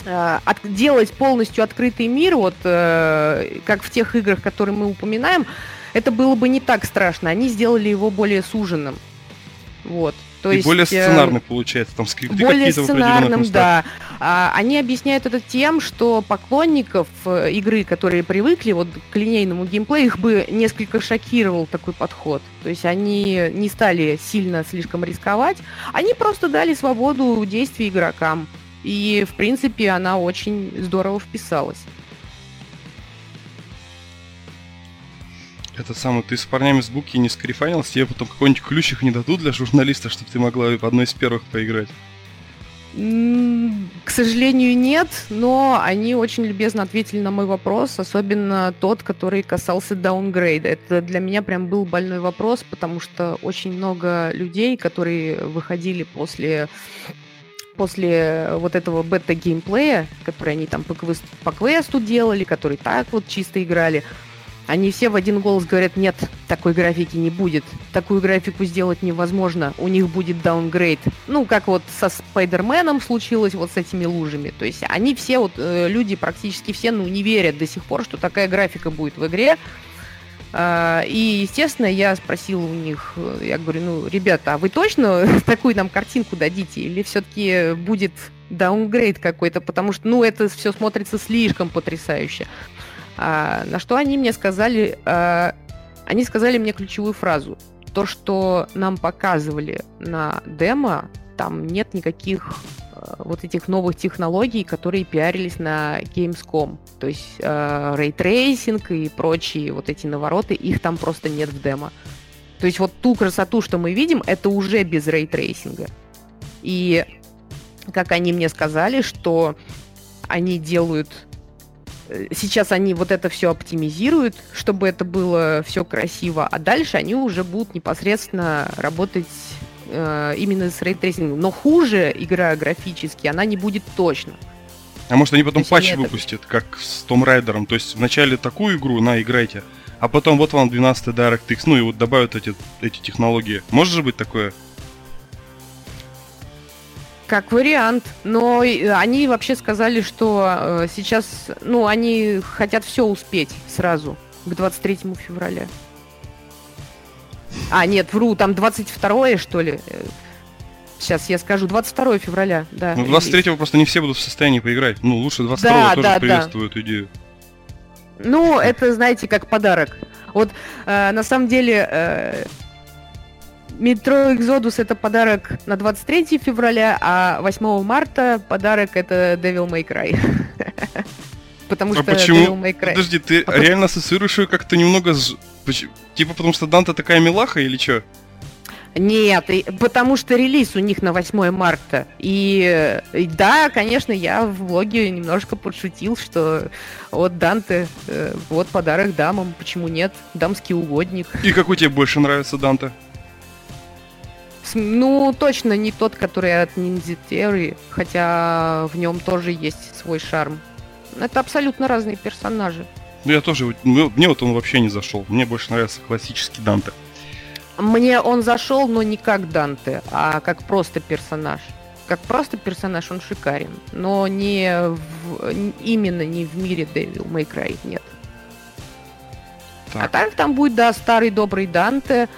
э, от- делать полностью открытый мир, вот э, как в тех играх, которые мы упоминаем, это было бы не так страшно. Они сделали его более суженным. Вот. То и есть, более э, сценарный получается, там скрипты более какие-то в сценарным, местах. да. А, они объясняют это тем, что поклонников э, игры, которые привыкли вот к линейному геймплею, их бы несколько шокировал такой подход. То есть они не стали сильно слишком рисковать, они просто дали свободу действий игрокам. И, в принципе, она очень здорово вписалась. Это самое, ты с парнями с Буки не скрифанился, тебе потом какой-нибудь ключик не дадут для журналиста, чтобы ты могла одной из первых поиграть. К сожалению, нет, но они очень любезно ответили на мой вопрос, особенно тот, который касался даунгрейда. Это для меня прям был больной вопрос, потому что очень много людей, которые выходили после после вот этого бета-геймплея, который они там по, квест- по квесту делали, который так вот чисто играли, они все в один голос говорят, нет, такой графики не будет. Такую графику сделать невозможно. У них будет даунгрейд. Ну, как вот со Спайдерменом случилось вот с этими лужами. То есть они все, вот э, люди практически все, ну, не верят до сих пор, что такая графика будет в игре. А, И, естественно, я спросила у них, э, я говорю, ну, ребята, а вы точно такую нам картинку дадите? Или все-таки будет даунгрейд какой-то? Потому что, ну, это все смотрится слишком потрясающе. А, на что они мне сказали, а, они сказали мне ключевую фразу. То, что нам показывали на демо, там нет никаких а, вот этих новых технологий, которые пиарились на Gamescom. То есть а, ray tracing и прочие вот эти навороты, их там просто нет в демо. То есть вот ту красоту, что мы видим, это уже без ray tracing а. И как они мне сказали, что они делают э, Сейчас они вот это все оптимизируют, чтобы это было все красиво, а дальше они уже будут непосредственно работать э, именно с ray tracing ом. Но хуже игра графически она не будет точно. А может они потом То патч это- выпустят, как с Tomb Raider ом. То есть вначале такую игру, на, играйте. А потом вот вам 12 DirectX, ну и вот добавят эти, эти технологии. Может же быть такое? Как вариант. Но э, они вообще сказали, что э, сейчас, ну, они хотят все успеть сразу к 23 февраля. А, нет, вру, там 22 что ли? Сейчас я скажу, 22 февраля, да. Ну, 23-го просто не все будут в состоянии поиграть. Ну, лучше 22-го Да, тоже да, да. приветствую эту идею. Ну, это, знаете, как подарок. Вот, э, на самом деле, э, Metro Exodus это подарок на 23 февраля, а 8 марта подарок это Devil May Cry. Потому А что почему? Devil May Cry... Подожди, ты А реально ассоциируешь ее как-то немного с? Типа потому что Данте такая милаха или что? Нет, и, потому что релиз у них на 8 марта. И, и да, конечно, я в влоге немножко подшутил, что вот Данте, э, вот подарок дамам, почему нет? Дамский угодник. И какой тебе больше нравится Данте? Ну, точно не тот, который от Ninja Theory, хотя в нем тоже есть свой шарм. Это абсолютно разные персонажи. Ну, я тоже, ну, мне вот он вообще не зашел. Мне больше нравится классический Данте. Мне он зашел, но не как Данте, а как просто персонаж. Как просто персонаж он шикарен, но не в, именно не в мире Devil May Cry, нет. Так. А так там будет, да, старый добрый Данте,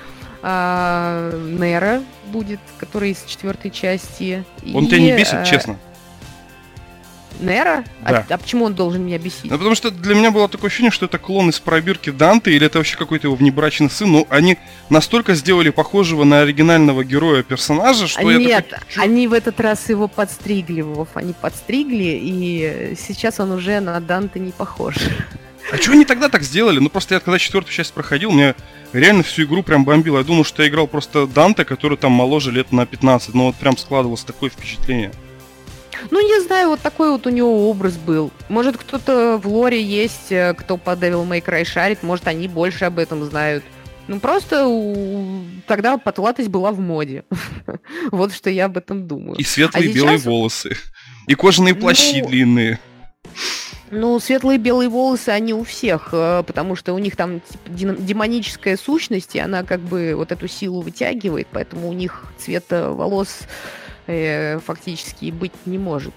а, Нера будет, который из четвертой части. Он и, тебя не бесит, а, честно? Нера? А да. А, а почему он должен меня бесить? Ну, потому что для меня было такое ощущение, что это клон из пробирки Данте, или это вообще какой-то его внебрачный сын. Ну, они настолько сделали похожего на оригинального героя персонажа, что Нет, я такой... они в этот раз его подстригли, Вов. Они подстригли, и сейчас он уже на Данте не похож. А что они тогда так сделали? Ну, просто я когда четвертую часть проходил, мне реально всю игру прям бомбило. Я думал, что я играл просто Данте, который там моложе лет на 15. Но вот прям складывалось такое впечатление. Ну, не знаю, вот такой вот у него образ был. Может, кто-то в лоре есть, э, кто по Devil May Cry шарит, может, они больше об этом знают. Ну, просто у... тогда потлатость была в моде. вот что я об этом думаю. И светлые а сейчас... белые волосы. И кожаные плащи ну... длинные. Ну, светлые белые волосы, они у всех, э, потому что у них там типа, демоническая сущность, и она как бы вот эту силу вытягивает, поэтому у них цвета волос э, фактически быть не может.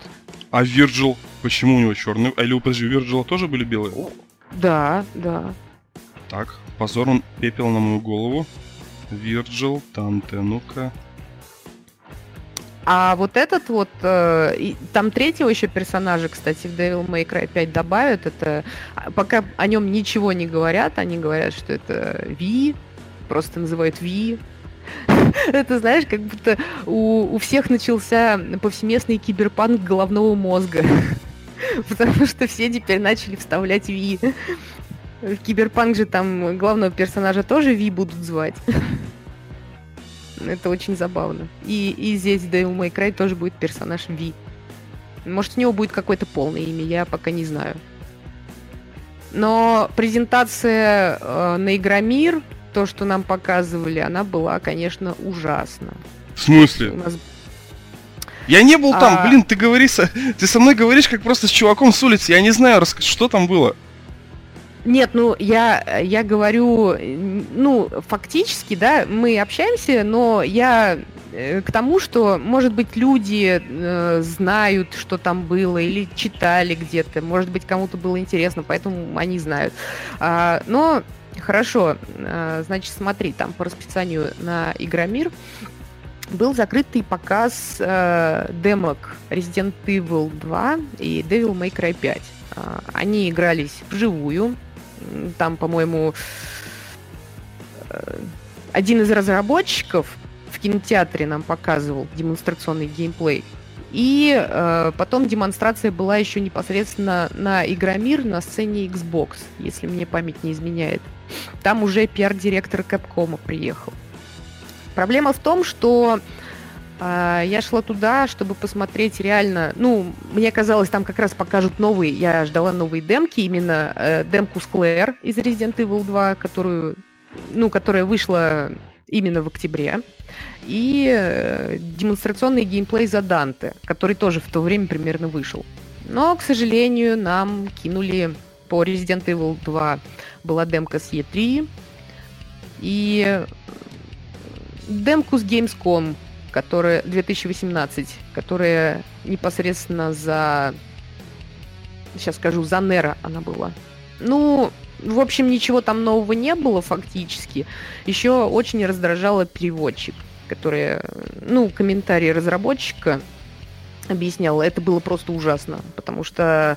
А Вирджил, почему у него черный? А или, подожди, у Вирджила тоже были белые? Да, да. Так, позор он пепел на мою голову. Вирджил, Танте, ну-ка. А вот этот вот, э, и, там третьего еще персонажа, кстати, в Devil May Cry 5 добавят. Это а, пока о нем ничего не говорят, они говорят, что это Ви, просто называют Ви. Это, знаешь, как будто у, у всех начался повсеместный киберпанк головного мозга. Потому что все теперь начали вставлять Ви. В киберпанк же там главного персонажа тоже Ви будут звать. Это очень забавно. И, и здесь Devil May Cry тоже будет персонаж Ви. Может, у него будет какое-то полное имя, я пока не знаю. Но презентация э, на Игромир то, что нам показывали, она была, конечно, ужасна. В смысле? У нас... Я не был а... там, блин, ты говоришь, ты со мной говоришь как просто с чуваком с улицы, я не знаю, что там было. Нет, ну я, я говорю, ну фактически, да, мы общаемся, но я э, к тому, что, может быть, люди э, знают, что там было, или читали где-то, может быть, кому-то было интересно, поэтому они знают. А, но Хорошо, э, значит, смотри, там по расписанию на Игромир был закрытый показ э, демок Resident Evil 2 и Devil May Cry 5. Э, они игрались вживую. Там, по-моему, э, один из разработчиков в кинотеатре нам показывал демонстрационный геймплей. И э, потом демонстрация была еще непосредственно на Игромир на сцене Xbox, если мне память не изменяет. Там уже пиар-директор Capcom приехал. Проблема в том, что я шла туда, чтобы посмотреть реально... Ну, мне казалось, там как раз покажут новые... Я ждала новые демки, именно э, демку Square из Resident Evil 2, которую... Ну, которая вышла именно в октябре. И э, демонстрационный геймплей за Данте, который тоже в то время примерно вышел. Но, к сожалению, нам кинули по Resident Evil 2 была демка с E3 и э, демку с Gamescom, которая 2018, которая непосредственно за сейчас скажу, за Нера она была. Ну, в общем, ничего там нового не было фактически. Еще очень раздражало переводчик которые, ну, комментарии разработчика объясняла, это было просто ужасно, потому что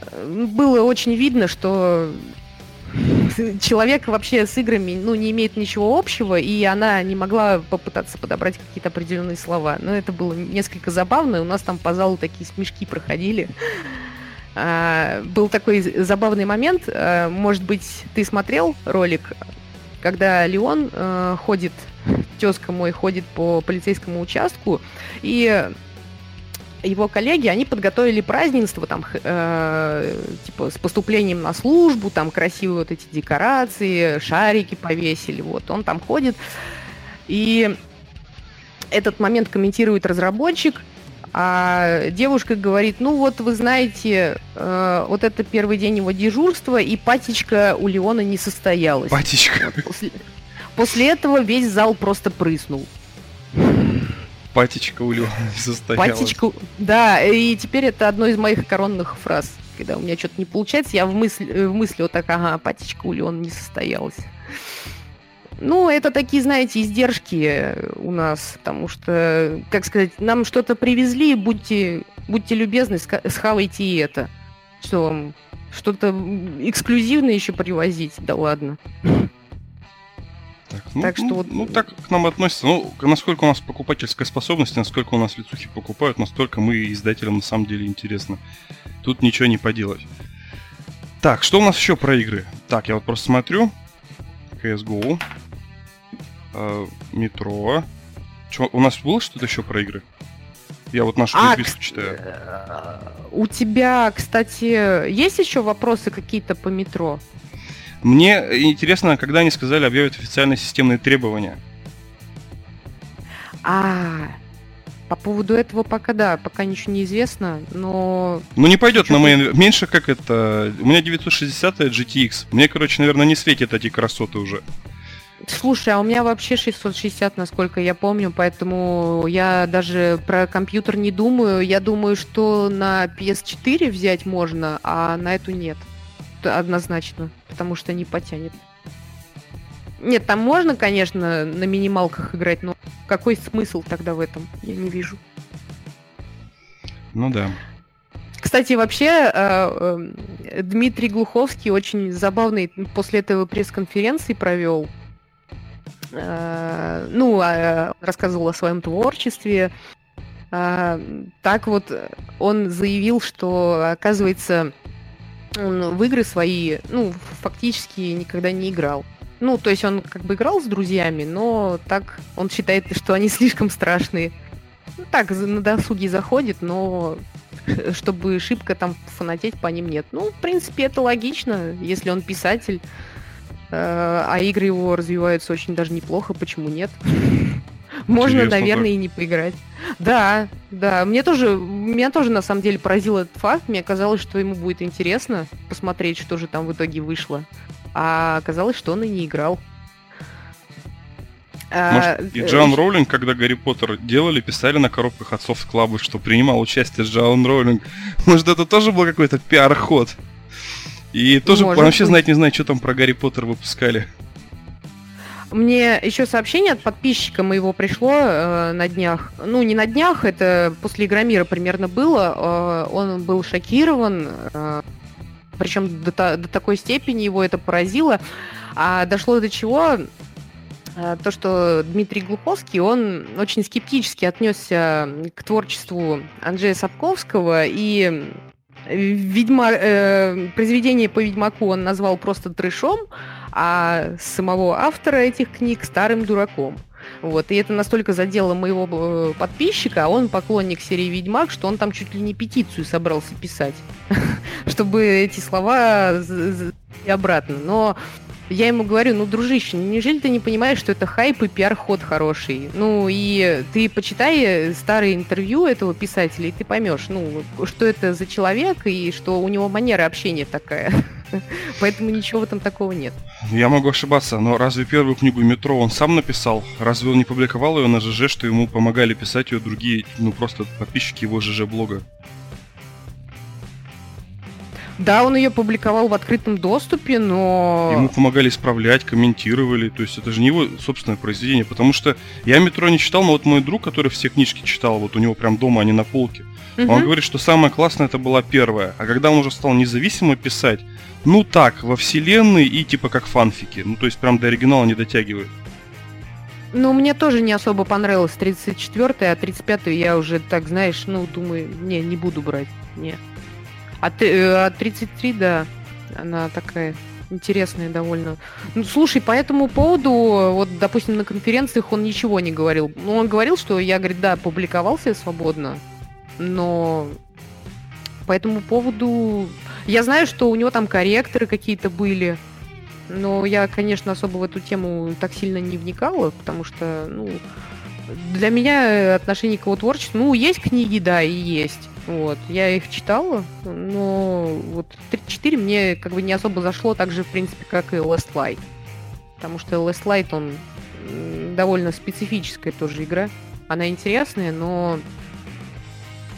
э, было очень видно, что человек вообще с играми ну, не имеет ничего общего, и она не могла попытаться подобрать какие-то определенные слова. Но это было несколько забавно, и у нас там по залу такие смешки проходили. А, был такой забавный момент. А, может быть, ты смотрел ролик, когда Леон а, ходит, тезка мой ходит по полицейскому участку, и его коллеги, они подготовили празднество, там, э, типа, с поступлением на службу, там, красивые вот эти декорации, шарики повесили, вот, он там ходит, и этот момент комментирует разработчик, а девушка говорит, ну вот вы знаете, э, вот это первый день его дежурства, и патечка у Леона не состоялась. Патечка. После, после этого весь зал просто прыснул. Патечка у не состоялась. Патечка, да, и теперь это одно из моих коронных фраз. Когда у меня что-то не получается, я в мысли, в мысли вот так, ага, патечка у Леона не состоялась. Ну, это такие, знаете, издержки у нас, потому что, как сказать, нам что-то привезли, будьте, будьте любезны, схавайте и это. Что вам, что-то эксклюзивное еще привозить, да ладно. Так, ну, так что ну, вот... ну так к нам относится. Ну, насколько у нас покупательская способность, насколько у нас лицухи покупают, настолько мы издателям на самом деле интересно. Тут ничего не поделать. Так, что у нас еще про игры? Так, я вот просто смотрю. CSGO э, метро. Чё, у нас было что-то еще про игры? Я вот нашу а, переписку читаю. Э, у тебя, кстати, есть еще вопросы какие-то по метро? Мне интересно, когда они сказали объявят официальные системные требования. А, по поводу этого пока да, пока ничего не известно, но... Ну не пойдет на мейн... Меньше как это... У меня 960 GTX. Мне, короче, наверное, не светит эти красоты уже. Слушай, а у меня вообще 660, насколько я помню, поэтому я даже про компьютер не думаю. Я думаю, что на PS4 взять можно, а на эту нет. Однозначно, потому что не потянет. Нет, там можно, конечно, на минималках играть, но какой смысл тогда в этом? Я не вижу. Ну да. Кстати, вообще, э, э, Дмитрий Глуховский очень забавный после этого пресс-конференции провел. Э, ну, а, рассказывал о своем творчестве. Так вот, он заявил, что, оказывается, он в игры свои, ну, фактически никогда не играл. Ну, то есть он как бы играл с друзьями, но так он считает, что они слишком страшные. Ну, так, на досуге заходит, но чтобы шибко там фанатеть по ним нет. Ну, в принципе, это логично, если он писатель. Э, а игры его развиваются очень даже неплохо, почему нет? Можно, Интересно, наверное, и не поиграть. Да, да. Мне тоже, меня тоже на самом деле поразил этот факт. Мне казалось, что ему будет интересно посмотреть, что же там в итоге вышло. А оказалось, что он и не играл. А, Может, и э, Джоан Роулинг, когда Гарри Поттер делали, писали на коробках отцов клабы, что принимал участие Джоан Роулинг. Может, это тоже был какой-то пиар-ход? И тоже Может вообще быть. знать не знаю, что там про Гарри Поттер выпускали. Мне еще сообщение от подписчика моего пришло э, на днях. Ну, не на днях, это после Игромира примерно было. Э, он был шокирован, э, причем до, до такой степени его это поразило. А дошло до чего? Э, то, что Дмитрий Глуховский, он очень скептически отнесся к творчеству Анджея Сапковского и Ведьма... Э, произведение по Ведьмаку он назвал просто трэшом, а самого автора этих книг старым дураком. Вот, и это настолько задело моего э, подписчика, а он поклонник серии Ведьмак, что он там чуть ли не петицию собрался писать, чтобы эти слова и обратно. Но я ему говорю, ну, дружище, неужели ты не понимаешь, что это хайп и пиар-ход хороший? Ну, и ты почитай старые интервью этого писателя, и ты поймешь, ну, что это за человек, и что у него манера общения такая. Поэтому ничего в этом такого нет. Я могу ошибаться, но разве первую книгу «Метро» он сам написал? Разве он не публиковал ее на ЖЖ, что ему помогали писать ее другие, ну, просто подписчики его ЖЖ-блога? Да, он ее публиковал в открытом доступе, но... Ему помогали исправлять, комментировали, то есть это же не его собственное произведение, потому что я «Метро» не читал, но вот мой друг, который все книжки читал, вот у него прям дома они на полке, угу. он говорит, что самое классное это была первая, а когда он уже стал независимо писать, ну так, во вселенной и типа как фанфики, ну то есть прям до оригинала не дотягивает. Ну, мне тоже не особо понравилось 34-я, а 35-ю я уже так, знаешь, ну, думаю, не, не буду брать, не. А, а 33, да, она такая интересная довольно. Ну, слушай, по этому поводу, вот, допустим, на конференциях он ничего не говорил. Ну, он говорил, что я, говорит, да, публиковался свободно, но по этому поводу... Я знаю, что у него там корректоры какие-то были, но я, конечно, особо в эту тему так сильно не вникала, потому что, ну, для меня отношение к его творчеству, ну, есть книги, да, и есть. Вот, я их читала, но вот 34 мне как бы не особо зашло так же, в принципе, как и Last Light. Потому что Last Light, он довольно специфическая тоже игра. Она интересная, но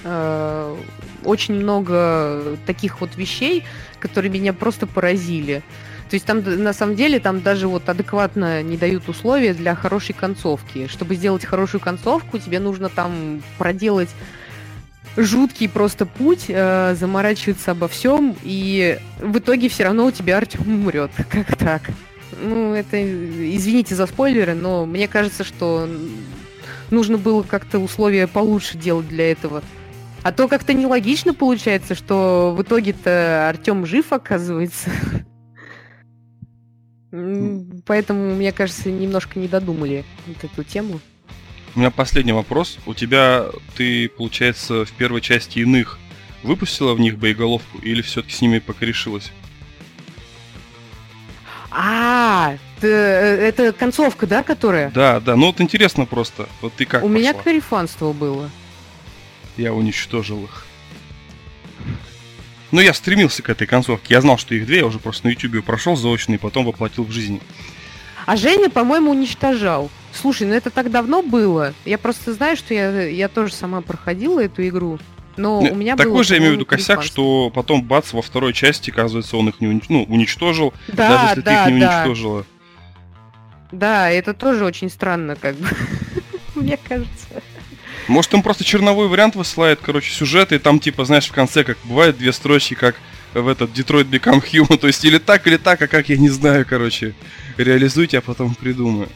э, очень много таких вот вещей, которые меня просто поразили. То есть там, на самом деле, там даже вот адекватно не дают условия для хорошей концовки. Чтобы сделать хорошую концовку, тебе нужно там проделать жуткий просто путь, э, заморачиваться обо всем, и в итоге все равно у тебя Артем умрет. Как так? Ну, это, извините за спойлеры, но мне кажется, что нужно было как-то условия получше делать для этого. А то как-то нелогично получается, что в итоге-то Артем жив, оказывается. Поэтому, мне кажется, немножко не додумали вот эту тему. У меня последний вопрос. У тебя, ты, получается, в первой части иных выпустила в них боеголовку или все-таки с ними пока решилась? А, это концовка, да, которая? Да, да. Ну вот интересно просто. Вот ты как У пошла? меня карифанство было. Я уничтожил их. Ну, я стремился к этой концовке. Я знал, что их две, я уже просто на YouTube прошел заочно и потом воплотил в жизни. А Женя, по-моему, уничтожал. Слушай, ну это так давно было. Я просто знаю, что я, я тоже сама проходила эту игру. Но у меня Такой было, же, я имею в виду, косяк, что потом, бац, во второй части, оказывается, он их не унич... ну, уничтожил, да, даже если да, ты их не да. уничтожила. Да, это тоже очень странно, как бы. Мне кажется. Может, им просто черновой вариант высылает, короче, сюжет, и там, типа, знаешь, в конце, как бывает, две строчки, как в этот Detroit Become Human, то есть или так, или так, а как, я не знаю, короче. Реализуйте, а потом придумаю.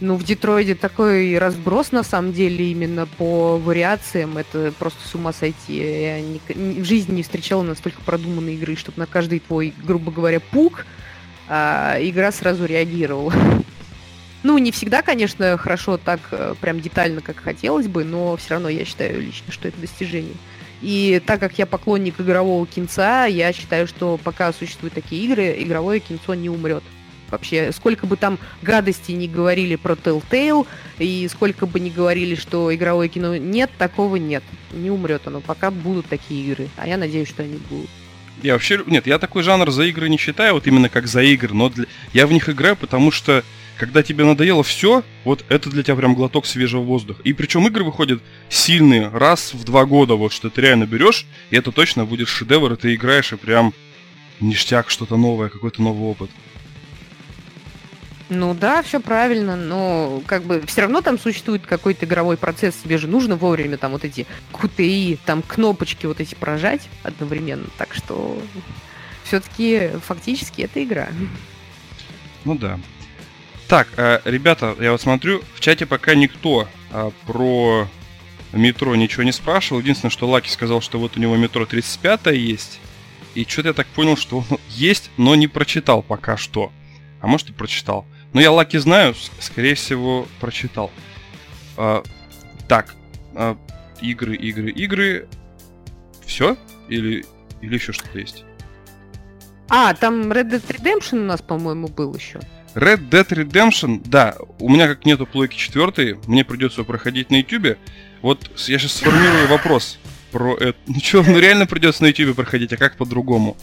Ну, в Детройде такой разброс, на самом деле, именно по вариациям. Это просто с ума сойти. Я ни, ни, в жизни не встречала настолько продуманной игры, чтобы на каждый твой, грубо говоря, пук а, игра сразу реагировала. Ну, не всегда, конечно, хорошо так э, прям детально, как хотелось бы, но все равно я считаю лично, что это достижение. И так как я поклонник игрового кинца, я считаю, что пока существуют такие игры, игровое кинцо не умрет вообще. Сколько бы там гадостей не говорили про Telltale, и сколько бы не говорили, что игровое кино нет, такого нет. Не умрет оно, пока будут такие игры. А я надеюсь, что они будут. Я вообще... Нет, я такой жанр за игры не считаю, вот именно как за игры, но для... я в них играю, потому что когда тебе надоело все, вот это для тебя прям глоток свежего воздуха. И причем игры выходят сильные, раз в два года, вот что ты реально берешь, и это точно будет шедевр, и ты играешь, и прям ништяк, что-то новое, какой-то новый опыт. Ну да, все правильно, но как бы все равно там существует какой-то игровой процесс, тебе же нужно вовремя там вот эти QTI, там кнопочки вот эти прожать одновременно, так что все-таки фактически это игра. Ну да. Так, э, ребята, я вот смотрю, в чате пока никто э, про метро ничего не спрашивал. Единственное, что Лаки сказал, что вот у него метро 35 есть. И что-то я так понял, что он есть, но не прочитал пока что. А может и прочитал. Но я Лаки знаю, скорее всего, прочитал. А, так, а, игры, игры, игры. Все? Или, или еще что-то есть? А, там Red Dead Redemption у нас, по-моему, был еще. Red Dead Redemption, да, у меня как нету плойки 4, мне придется проходить на YouTube. Вот я сейчас сформирую вопрос про это. Ну что, ну реально придется на YouTube проходить, а как по-другому?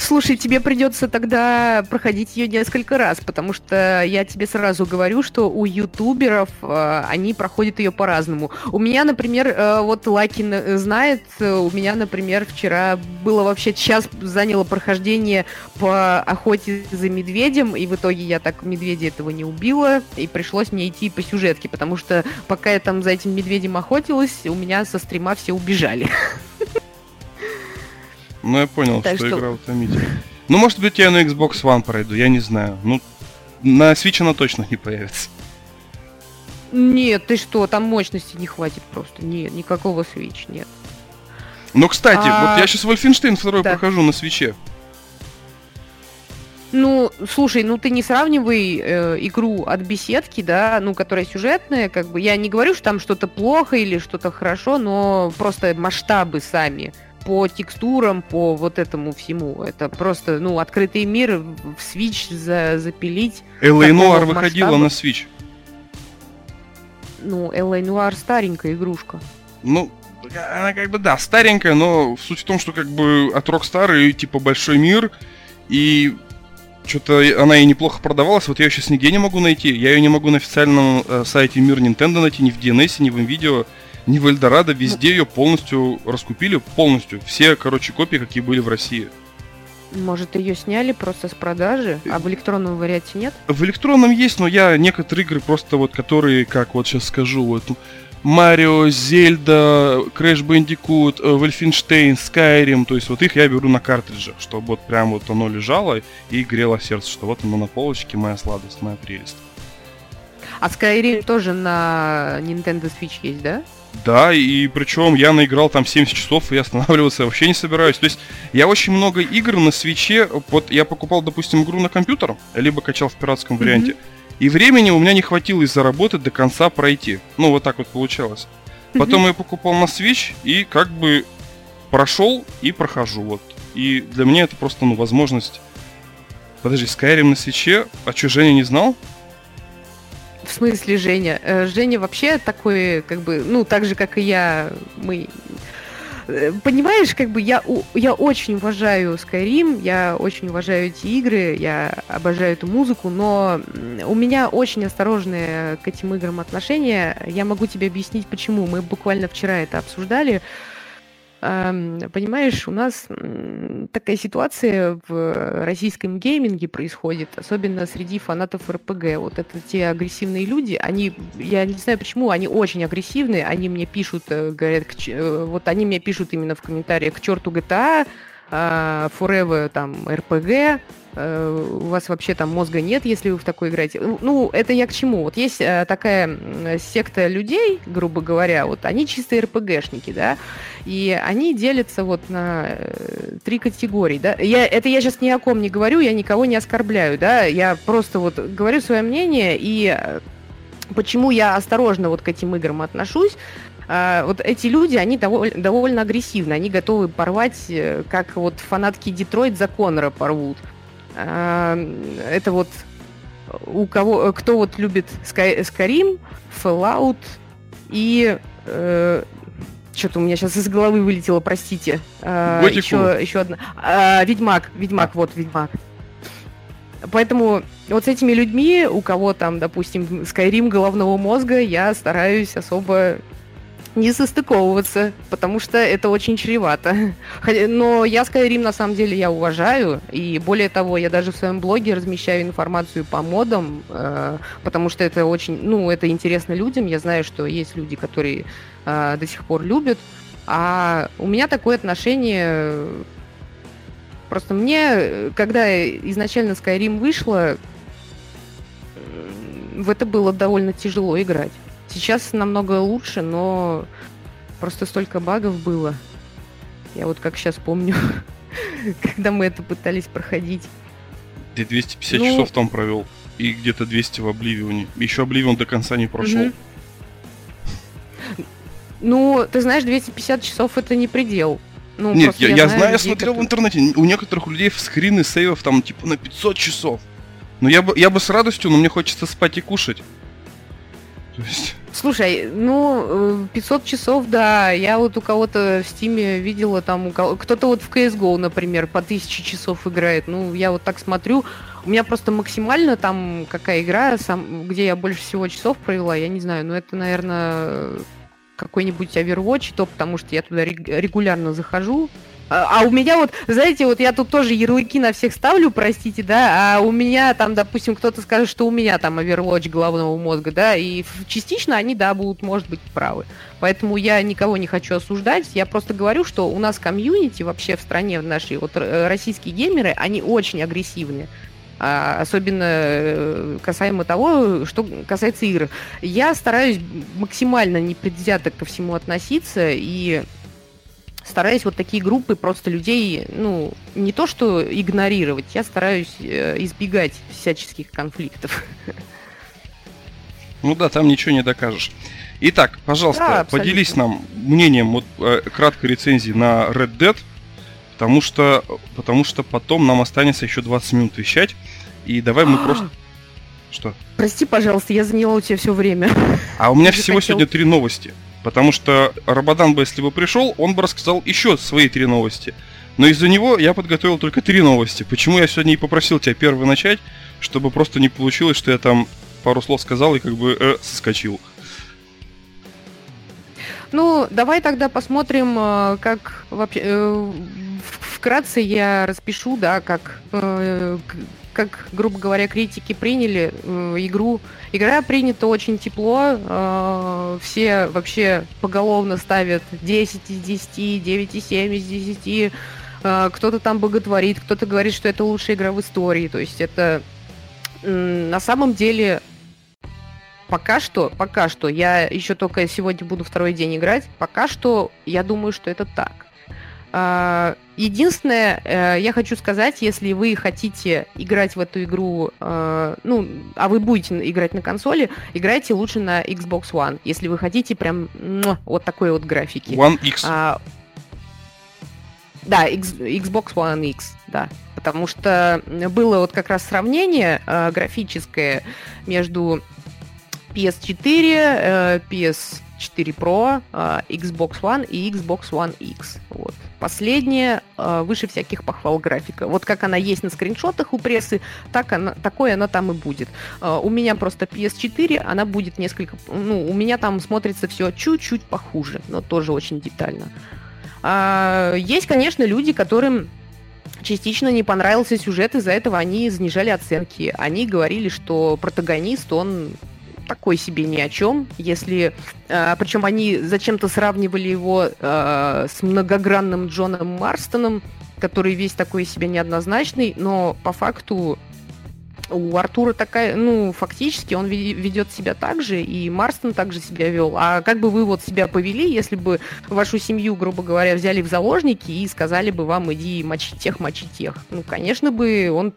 Слушай, тебе придется тогда проходить ее несколько раз, потому что я тебе сразу говорю, что у ютуберов э, они проходят ее по-разному. У меня, например, э, вот Лакин знает, э, у меня, например, вчера было вообще час заняло прохождение по охоте за медведем, и в итоге я так медведя этого не убила, и пришлось мне идти по сюжетке, потому что пока я там за этим медведем охотилась, у меня со стрима все убежали. Ну, я понял, так что, что игра утомительная. Ну, может быть, я на Xbox One пройду, я не знаю. Ну, на Switch она точно не появится. Нет, ты что, там мощности не хватит просто. Нет, никакого Switch нет. Но, кстати, а... вот я сейчас Wolfenstein 2 да. прохожу на свече. Ну, слушай, ну ты не сравнивай э, игру от беседки, да, ну, которая сюжетная, как бы. Я не говорю, что там что-то плохо или что-то хорошо, но просто масштабы сами по текстурам, по вот этому всему. Это просто, ну, открытый мир в Switch за, запилить. L.A. Noir выходила на Switch. Ну, L.A. Noir старенькая игрушка. Ну, она как бы, да, старенькая, но суть в том, что как бы от Rockstar типа большой мир, и что-то она и неплохо продавалась, вот я ее сейчас нигде не могу найти. Я ее не могу на официальном э, сайте Мир Nintendo найти, ни в DNS, ни в NVIDIA, ни в Эльдорадо. Везде ее полностью раскупили, полностью. Все, короче, копии, какие были в России. Может, ее сняли просто с продажи, а в электронном варианте нет? В электронном есть, но я некоторые игры просто вот, которые, как вот сейчас скажу, вот Марио, Зельда, Crash Bandicoot, Wolfenstein, Skyrim, то есть вот их я беру на картридже, чтобы вот прям вот оно лежало и грело сердце, что вот оно на полочке, моя сладость, моя прелесть. А Skyrim тоже на Nintendo Switch есть, да? Да, и причем я наиграл там 70 часов, и останавливаться вообще не собираюсь. То есть я очень много игр на свече, вот я покупал, допустим, игру на компьютер, либо качал в пиратском варианте, mm-hmm и времени у меня не хватило из-за работы до конца пройти. Ну, вот так вот получалось. Потом я покупал на Switch и как бы прошел и прохожу. Вот. И для меня это просто, ну, возможность... Подожди, Skyrim на свече? А Женя не знал? В смысле, Женя? Э, Женя вообще такой, как бы, ну, так же, как и я, мы Э, понимаешь, как бы я, я очень уважаю Skyrim, я очень уважаю эти игры, я обожаю эту музыку, но у меня очень осторожные к этим играм отношения. Я могу тебе объяснить, почему. Мы буквально вчера это обсуждали. Понимаешь, у нас такая ситуация в российском гейминге происходит, особенно среди фанатов РПГ. Вот это те агрессивные люди, они, я не знаю почему, они очень агрессивные, они мне пишут, э, говорят, э, вот они мне пишут именно в комментариях к черту GTA, а, Forever там RPG, Э, у вас вообще там мозга нет, если вы в такой играете. Ну, это я к чему? Вот есть э, такая секта людей, грубо говоря, вот они чистые РПГшники, да, и они делятся вот на э, три категории, да. Я, это я сейчас ни о ком не говорю, я никого не оскорбляю, да, я просто вот говорю свое мнение, и почему я осторожно вот к этим играм отношусь, вот эти люди, они довольно, довольно агрессивны, они готовы порвать, как вот фанатки Детройт за Конора порвут. Это вот у кого, кто вот любит Sky, Skyrim, Fallout и э, что-то у меня сейчас из головы вылетело, простите. Э, еще, еще одна. Э, Ведьмак, Ведьмак, а. вот Ведьмак. Поэтому вот с этими людьми, у кого там, допустим, Skyrim головного мозга, я стараюсь особо не состыковываться, потому что это очень чревато. Но я Skyrim на самом деле я уважаю, и более того, я даже в своем блоге размещаю информацию по модам, э, потому что это очень, ну, это интересно людям. Я знаю, что есть люди, которые э, до сих пор любят, а у меня такое отношение Просто мне, когда изначально Skyrim вышла, в это было довольно тяжело играть. Сейчас намного лучше, но просто столько багов было. Я вот как сейчас помню, когда мы это пытались проходить. Ты 250 ну... часов там провел. И где-то 200 в Обливионе. Еще Обливион до конца не прошел. Угу. Ну, ты знаешь, 250 часов это не предел. Ну, Нет, я, я, я знаю, я смотрел которые... в интернете, у некоторых людей скрины сейвов там типа на 500 часов. Но я бы, я бы с радостью, но мне хочется спать и кушать. То есть... Слушай, ну, 500 э, часов, да. Я вот у кого-то в Стиме видела там, кого... кто-то вот в CSGO, например, по 1000 часов играет. Ну, я вот так смотрю. У меня просто максимально там какая игра, сам, где я больше всего часов провела, я не знаю. Ну, это, наверное, какой-нибудь Overwatch, то потому что я туда регулярно захожу. А, а у меня вот, знаете, вот я тут тоже ярлыки на всех ставлю, простите, да, а у меня там, допустим, кто-то скажет, что у меня там Overwatch головного мозга, да, и частично они, да, будут, может быть, правы. Поэтому я никого не хочу осуждать, я просто говорю, что у нас комьюнити вообще в стране в нашей, вот российские геймеры, они очень агрессивные а, особенно э, касаемо того, что касается игр. Я стараюсь максимально непредвзято ко всему относиться и стараюсь вот такие группы просто людей, ну, не то что игнорировать, я стараюсь э, избегать всяческих конфликтов. Ну да, там ничего не докажешь. Итак, пожалуйста, да, поделись нам мнением вот, э, краткой рецензии на Red Dead, потому что, потому что потом нам останется еще 20 минут вещать, и давай мы просто... Что? Прости, пожалуйста, я заняла у тебя все время. А у меня всего хотел... сегодня три новости. Потому что Рабадан бы, если бы пришел, он бы рассказал еще свои три новости. Но из-за него я подготовил только три новости. Почему я сегодня и попросил тебя первый начать, чтобы просто не получилось, что я там пару слов сказал и как бы э, соскочил. Ну, давай тогда посмотрим, э, как вообще... Э, вкратце я распишу, да, как э, как, грубо говоря, критики приняли э, игру. Игра принята очень тепло, э, все вообще поголовно ставят 10 из 10, 9 из 7 из 10. Э, кто-то там боготворит, кто-то говорит, что это лучшая игра в истории. То есть это э, на самом деле пока что, пока что, я еще только сегодня буду второй день играть, пока что я думаю, что это так. А, единственное, э, я хочу сказать, если вы хотите играть в эту игру, э, ну, а вы будете играть на консоли, играйте лучше на Xbox One, если вы хотите прям вот такой вот графики. One X. А, да, X, Xbox One X, да. Потому что было вот как раз сравнение э, графическое между PS4, PS 4 Pro, Xbox One и Xbox One X. Вот. Последняя э, выше всяких похвал графика. Вот как она есть на скриншотах у прессы, так она, такое она там и будет. Э, у меня просто PS4, она будет несколько... Ну, у меня там смотрится все чуть-чуть похуже, но тоже очень детально. А, есть, конечно, люди, которым частично не понравился сюжет, из-за этого они занижали оценки. Они говорили, что протагонист, он такой себе ни о чем, если... Э, причем они зачем-то сравнивали его э, с многогранным Джоном Марстоном, который весь такой себе неоднозначный, но по факту у Артура такая, ну, фактически он ведет себя так же, и Марстон также себя вел. А как бы вы вот себя повели, если бы вашу семью, грубо говоря, взяли в заложники и сказали бы вам, иди мочи тех, мочи тех? Ну, конечно бы он...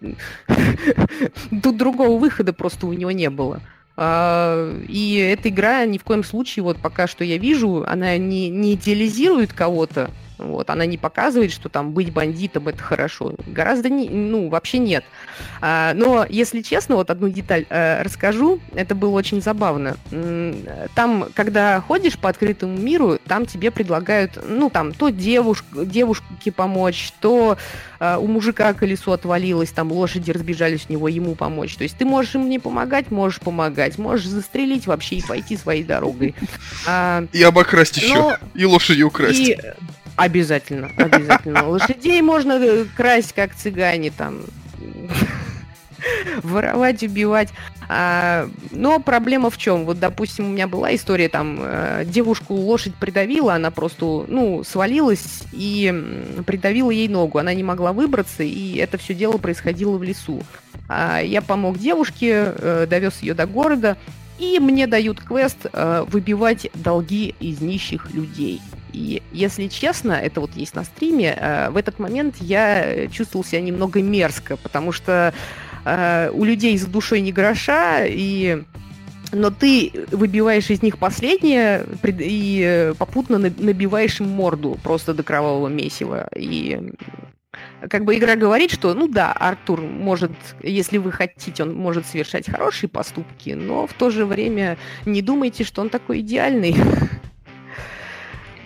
Тут другого выхода просто у него не было. А, и эта игра ни в коем случае, вот пока что я вижу, она не, не идеализирует кого-то, вот, она не показывает, что там быть бандитом это хорошо. Гораздо не, ну, вообще нет. А, но, если честно, вот одну деталь а, расскажу. Это было очень забавно. Там, когда ходишь по открытому миру, там тебе предлагают, ну, там, то девуш, девушке помочь, то а, у мужика колесо отвалилось, там лошади разбежались у него, ему помочь. То есть ты можешь им не помогать, можешь помогать, можешь застрелить вообще и пойти своей дорогой. А, и обокрасть еще, но... и лошади украсть. И Обязательно, обязательно. Лошадей можно э, красть, как цыгане там. Воровать, убивать. А, но проблема в чем? Вот, допустим, у меня была история, там, э, девушку лошадь придавила, она просто, ну, свалилась и придавила ей ногу. Она не могла выбраться, и это все дело происходило в лесу. А, я помог девушке, э, довез ее до города, и мне дают квест э, выбивать долги из нищих людей. И если честно, это вот есть на стриме, э, в этот момент я чувствовал себя немного мерзко, потому что э, у людей за душой не гроша, и но ты выбиваешь из них последнее и попутно набиваешь им морду просто до кровавого месива. И как бы игра говорит, что, ну да, Артур может, если вы хотите, он может совершать хорошие поступки, но в то же время не думайте, что он такой идеальный.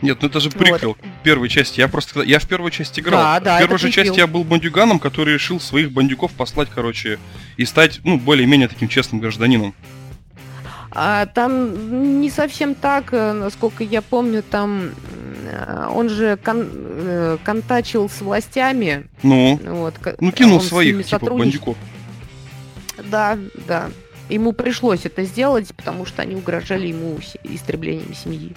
Нет, ну это же приквел вот. первой части. Я просто я в первой части играл. Да, да, в первой же части я был бандюганом, который решил своих бандюков послать, короче, и стать, ну, более-менее таким честным гражданином. А, там не совсем так, э, насколько я помню, там э, он же кон, э, контачил с властями. Ну, вот, ну кинул своих, типа, бандюков. Да, да. Ему пришлось это сделать, потому что они угрожали ему истреблением семьи.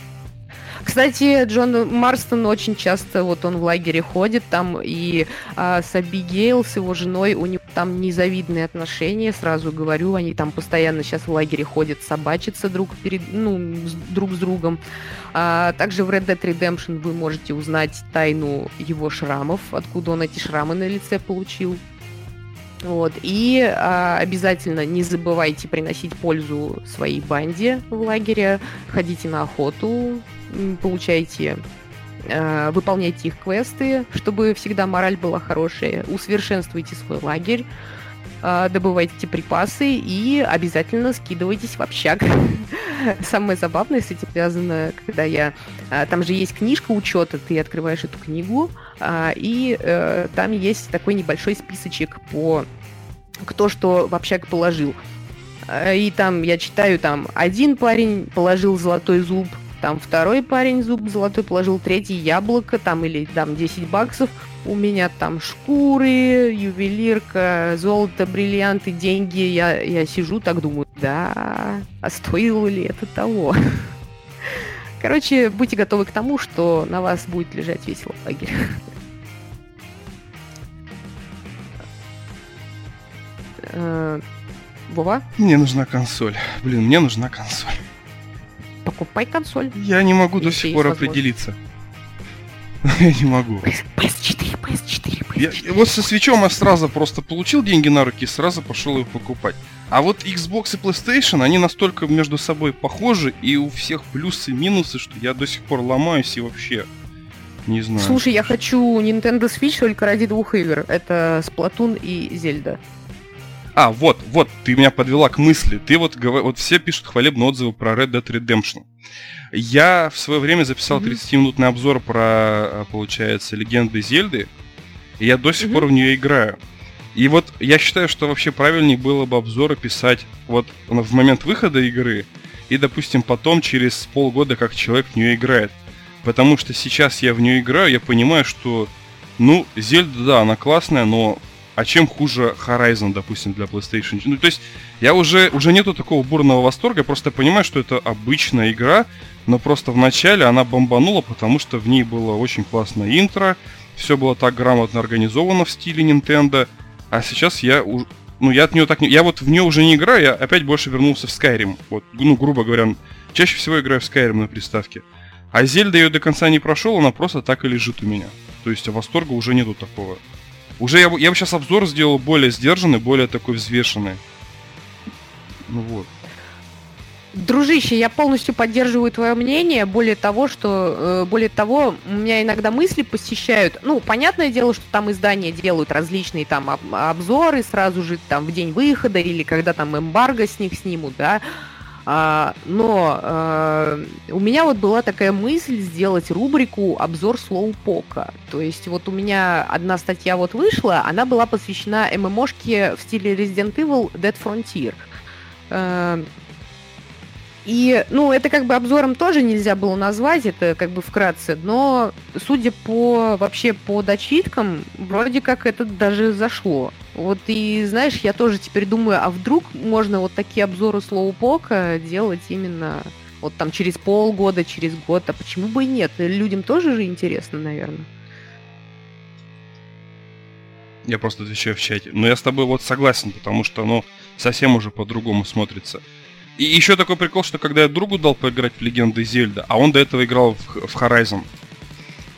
Кстати, Джон Марстон очень часто, вот он в лагере ходит там, и а, с Абигейл, с его женой, у них там незавидные отношения, сразу говорю, они там постоянно сейчас в лагере ходят, собачатся друг перед, ну, друг с другом. А, также в Red Dead Redemption вы можете узнать тайну его шрамов, откуда он эти шрамы на лице получил. Вот. И а, обязательно не забывайте приносить пользу своей банде в лагере, ходите на охоту, получайте а, выполняйте их квесты, чтобы всегда мораль была хорошая, усовершенствуйте свой лагерь, а, добывайте припасы и обязательно скидывайтесь в общак. Самое забавное с этим связано, когда я... А, там же есть книжка учета, ты открываешь эту книгу, и э, там есть такой небольшой списочек по кто что в общак положил. И там я читаю, там один парень положил золотой зуб, там второй парень зуб золотой положил, третий яблоко, там или там 10 баксов. У меня там шкуры, ювелирка, золото, бриллианты, деньги. Я, я сижу так думаю, да, а стоило ли это того? Короче, будьте готовы к тому, что на вас будет лежать весь лагерь. Э, Вова? Мне нужна консоль. Блин, мне нужна консоль покупай консоль. Я не могу до сих пор определиться. Я не могу. PS4, PS4, PS4. Я, вот со свечом я сразу просто получил деньги на руки и сразу пошел его покупать. А вот Xbox и PlayStation, они настолько между собой похожи, и у всех плюсы и минусы, что я до сих пор ломаюсь и вообще не знаю. Слушай, я хочу Nintendo Switch только ради двух игр. Это Splatoon и Зельда. А, вот, вот, ты меня подвела к мысли. Ты вот, вот все пишут хвалебные отзывы про Red Dead Redemption. Я в свое время записал 30-минутный обзор про, а, получается, легенды Зельды, и я до сих mm-hmm. пор в нее играю. И вот я считаю, что вообще правильнее было бы обзоры писать вот в момент выхода игры, и, допустим, потом через полгода, как человек в нее играет. Потому что сейчас я в нее играю, я понимаю, что, ну, Зельда, да, она классная, но а чем хуже Horizon, допустим, для PlayStation? Ну, то есть, я уже, уже нету такого бурного восторга, просто понимаю, что это обычная игра, но просто в начале она бомбанула, потому что в ней было очень классное интро, все было так грамотно организовано в стиле Nintendo, а сейчас я ну, я от нее так не... Я вот в нее уже не играю, я опять больше вернулся в Skyrim. Вот, ну, грубо говоря, чаще всего играю в Skyrim на приставке. А Зельда ее до конца не прошел, она просто так и лежит у меня. То есть восторга уже нету такого. Уже я, я бы сейчас обзор сделал более сдержанный, более такой взвешенный. Ну вот. Дружище, я полностью поддерживаю твое мнение. Более того, что э, более того, у меня иногда мысли посещают. Ну, понятное дело, что там издания делают различные там обзоры сразу же там в день выхода или когда там эмбарго с них снимут, да. А, но а, у меня вот была такая мысль сделать рубрику обзор слоупока. То есть вот у меня одна статья вот вышла, она была посвящена ММОшке в стиле Resident Evil Dead Frontier. И, ну, это как бы обзором тоже нельзя было назвать, это как бы вкратце, но судя по вообще по дочиткам, вроде как это даже зашло. Вот и, знаешь, я тоже теперь думаю, а вдруг можно вот такие обзоры слоупока делать именно вот там через полгода, через год, а почему бы и нет? Людям тоже же интересно, наверное. Я просто отвечаю в чате. Но я с тобой вот согласен, потому что оно совсем уже по-другому смотрится. И еще такой прикол, что когда я другу дал поиграть в Легенды Зельда, а он до этого играл в, в Horizon,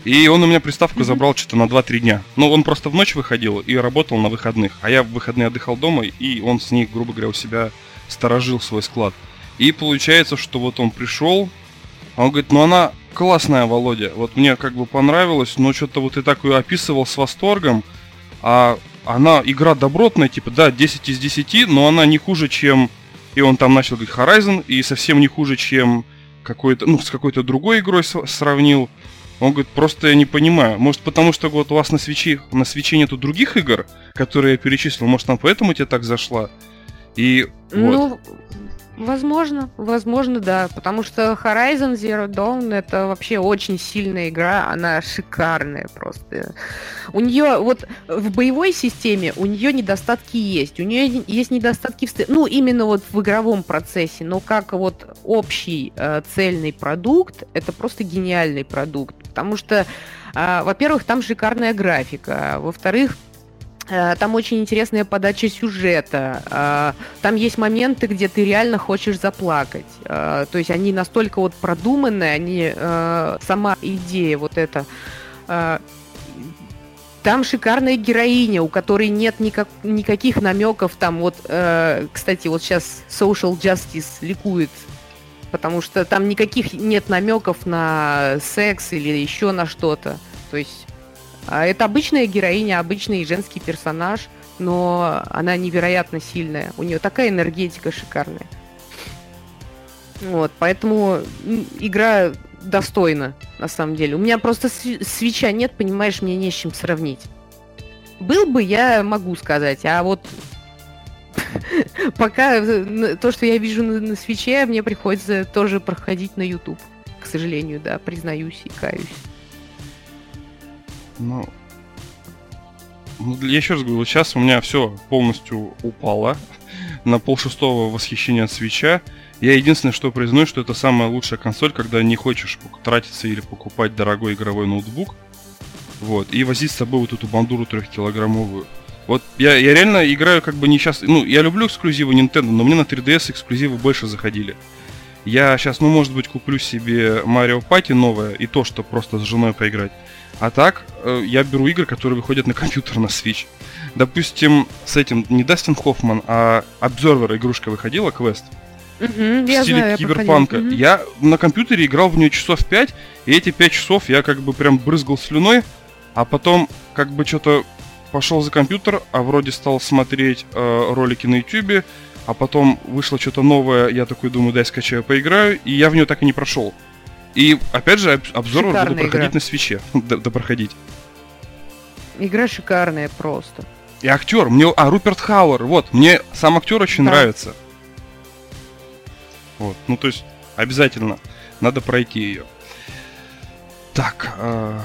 и он у меня приставку mm-hmm. забрал что-то на 2-3 дня. Ну, он просто в ночь выходил и работал на выходных. А я в выходные отдыхал дома, и он с ней, грубо говоря, у себя сторожил свой склад. И получается, что вот он пришел, а он говорит, ну она классная, Володя. Вот мне как бы понравилось, но что-то вот ты так ее описывал с восторгом. А она игра добротная, типа, да, 10 из 10, но она не хуже, чем... И он там начал говорить Horizon, и совсем не хуже, чем какой-то, ну, с какой-то другой игрой сравнил. Он говорит, просто я не понимаю. Может, потому что вот у вас на свече, на свече нету других игр, которые я перечислил. Может, там поэтому тебе так зашла? И ну, вот. Возможно, возможно, да, потому что Horizon Zero Dawn это вообще очень сильная игра, она шикарная просто. У нее вот в боевой системе у нее недостатки есть, у нее есть недостатки в, ну именно вот в игровом процессе, но как вот общий э, цельный продукт, это просто гениальный продукт, потому что, э, во-первых, там шикарная графика, во-вторых, Э, там очень интересная подача сюжета. Э, там есть моменты, где ты реально хочешь заплакать. Э, то есть они настолько вот продуманные, они сама идея вот эта. Там шикарная героиня, у которой нет никак, никаких намеков. Там вот, кстати, вот сейчас Social Justice ликует, потому что там никаких нет намеков на секс или еще на что-то. То есть это обычная героиня, обычный женский персонаж, но она невероятно сильная. У нее такая энергетика шикарная. Вот, поэтому игра достойна, на самом деле. У меня просто свеча нет, понимаешь, мне не с чем сравнить. Был бы, я могу сказать, а вот пока то, что я вижу на, на свече, мне приходится тоже проходить на YouTube. К сожалению, да, признаюсь и каюсь. Ну, ну, я еще раз говорю, сейчас у меня все полностью упало на полшестого восхищения от свеча. Я единственное, что признаю, что это самая лучшая консоль, когда не хочешь тратиться или покупать дорогой игровой ноутбук. Вот, и возить с собой вот эту бандуру трехкилограммовую. Вот я, я реально играю как бы не сейчас... Ну, я люблю эксклюзивы Nintendo, но мне на 3DS эксклюзивы больше заходили. Я сейчас, ну, может быть, куплю себе Mario Party новое, и то, что просто с женой поиграть. А так, э, я беру игры, которые выходят на компьютер на Switch. Допустим, с этим не Дастин Хоффман, а Observer игрушка выходила, квест. Угу, в я стиле знаю, киберпанка. Я, угу. я на компьютере играл в нее часов 5, и эти 5 часов я как бы прям брызгал слюной, а потом как бы что-то пошел за компьютер, а вроде стал смотреть э, ролики на YouTube, а потом вышло что-то новое, я такой думаю, дай скачаю, поиграю, и я в нее так и не прошел. И опять же, обзор буду проходить игра. на свече, допроходить. Игра шикарная просто. И актер, мне. А, Руперт Хауэр, вот, мне сам актер очень да. нравится. Вот, ну то есть, обязательно надо пройти ее. Так. Э...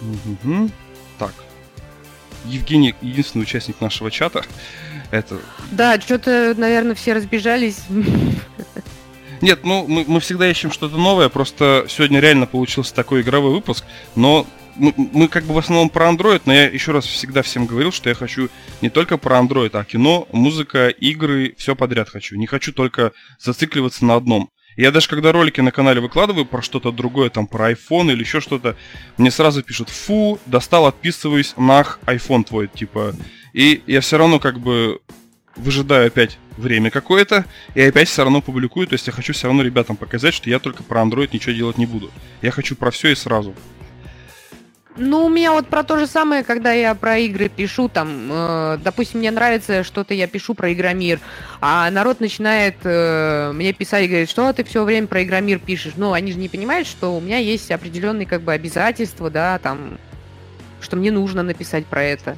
Угу. Так. Евгений, единственный участник нашего чата. Это... Да, что-то, наверное, все разбежались. Нет, ну мы, мы всегда ищем что-то новое, просто сегодня реально получился такой игровой выпуск, но мы, мы как бы в основном про Android, но я еще раз всегда всем говорил, что я хочу не только про Android, а кино, музыка, игры, все подряд хочу. Не хочу только зацикливаться на одном. Я даже когда ролики на канале выкладываю про что-то другое, там про iPhone или еще что-то, мне сразу пишут, фу, достал, отписываюсь, нах, iPhone твой, типа. И я все равно как бы выжидаю опять время какое-то, и опять все равно публикую. То есть я хочу все равно ребятам показать, что я только про Android ничего делать не буду. Я хочу про все и сразу. Ну, у меня вот про то же самое, когда я про игры пишу, там, э, допустим, мне нравится что-то, я пишу про Игромир, а народ начинает э, мне писать и говорит, что ты все время про Игромир пишешь. Ну, они же не понимают, что у меня есть определенные как бы обязательства, да, там, что мне нужно написать про это.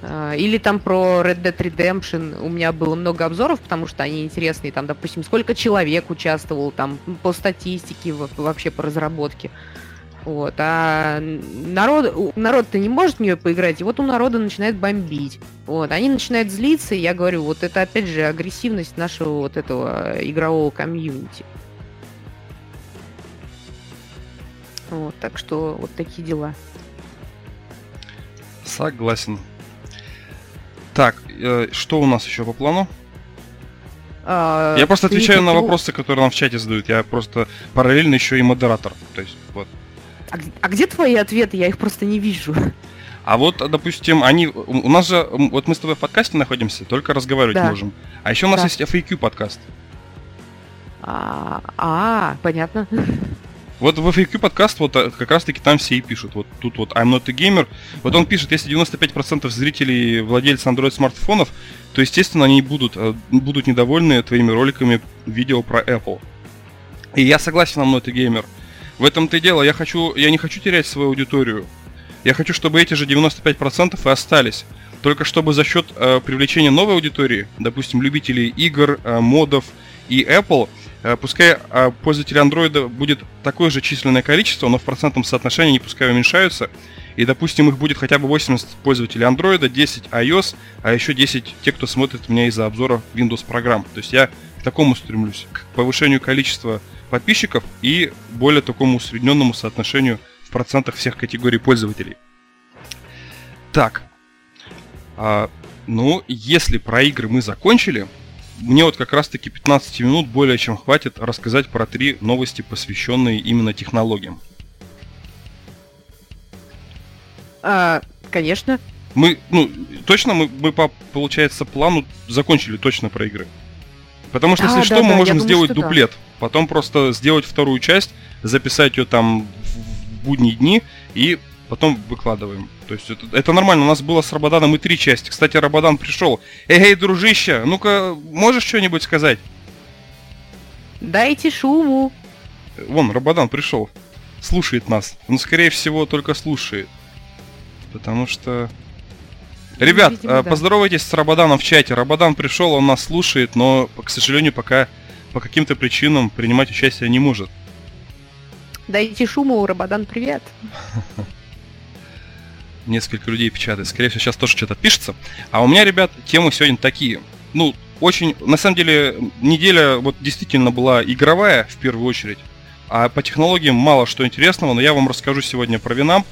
А, или там про Red Dead Redemption у меня было много обзоров, потому что они интересные. Там, допустим, сколько человек участвовал там по статистике, вообще по разработке. Вот. А народ, народ-то не может в нее поиграть, и вот у народа начинает бомбить. Вот. Они начинают злиться, и я говорю, вот это опять же агрессивность нашего вот этого игрового комьюнити. Вот, так что вот такие дела. Согласен. Так, э, что у нас еще по плану? А, я просто отвечаю на вопросы, которые нам в чате задают. Я просто параллельно еще и модератор. То есть, вот. А, а где твои ответы? Я их просто не вижу. А вот, допустим, они... У нас же... Вот мы с тобой в подкасте находимся, только разговаривать да. можем. А еще у нас да. есть FAQ подкаст. А, а, понятно. Вот в FAQ подкаст вот э, как раз таки там все и пишут. Вот тут вот I'm not a gamer. Вот он пишет, если 95% зрителей владельцы Android смартфонов, то естественно они будут, э, будут недовольны твоими роликами видео про Apple. И я согласен, I'm not a gamer. В этом-то и дело. Я, хочу, я не хочу терять свою аудиторию. Я хочу, чтобы эти же 95% и остались. только чтобы за счет э, привлечения новой аудитории, допустим, любителей игр, э, модов и Apple, пускай э, пользователей Android будет такое же численное количество, но в процентном соотношении не пускай уменьшаются, и, допустим, их будет хотя бы 80 пользователей Android, 10 iOS, а еще 10 те, кто смотрит меня из-за обзора Windows программ. То есть я к такому стремлюсь, к повышению количества подписчиков и более такому усредненному соотношению в процентах всех категорий пользователей. Так, а, ну, если про игры мы закончили, мне вот как раз-таки 15 минут более чем хватит рассказать про три новости, посвященные именно технологиям. А, конечно. Мы, ну, точно мы, мы по, получается, плану закончили точно про игры. Потому что, Да, если да, что, мы да, можем я думаю, сделать что да. дуплет. Потом просто сделать вторую часть, записать ее там в будние дни и потом выкладываем. То есть это, это нормально. У нас было с Рабаданом и три части. Кстати, Рабадан пришел. Эй, эй, дружище, ну-ка, можешь что-нибудь сказать? Дайте шуму. Вон, Рабадан пришел. Слушает нас. Он, скорее всего, только слушает. Потому что... Ребят, видимо, да. поздоровайтесь с Рабаданом в чате. Рабадан пришел, он нас слушает, но, к сожалению, пока по каким-то причинам принимать участие не может. Дайте шуму, Рабадан, привет. Несколько людей печатает. Скорее всего, сейчас тоже что-то пишется. А у меня, ребят, темы сегодня такие. Ну, очень... На самом деле, неделя вот действительно была игровая, в первую очередь. А по технологиям мало что интересного, но я вам расскажу сегодня про Winamp.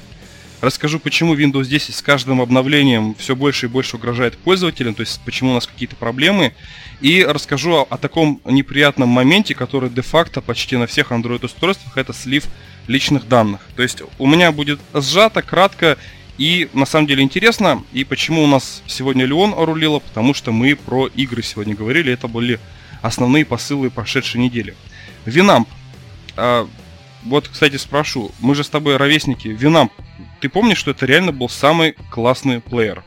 Расскажу, почему Windows 10 с каждым обновлением все больше и больше угрожает пользователям, то есть почему у нас какие-то проблемы. И расскажу о, о таком неприятном моменте, который де-факто почти на всех Android-устройствах, это слив личных данных. То есть у меня будет сжато, кратко и на самом деле интересно. И почему у нас сегодня Леон рулила, потому что мы про игры сегодня говорили, это были основные посылы прошедшей недели. Winamp. А, вот, кстати, спрошу, мы же с тобой ровесники. Winamp, ты помнишь, что это реально был самый классный плеер?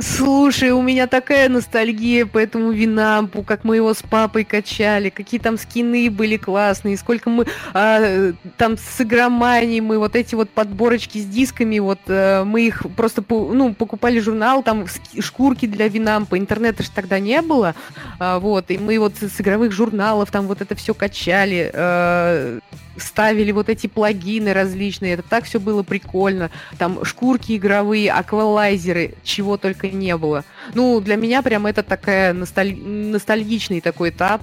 Слушай, у меня такая ностальгия по этому Винампу, как мы его с папой качали, какие там скины были классные, сколько мы а, там с игроманией мы вот эти вот подборочки с дисками, вот а, мы их просто ну, покупали журнал, там шкурки для Винампа, интернета же тогда не было, а, вот, и мы вот с игровых журналов там вот это все качали, а, ставили вот эти плагины различные, это так все было прикольно, там шкурки игровые, аквалайзеры, чего только не было. Ну, для меня прям это такая носталь- ностальгичный такой этап.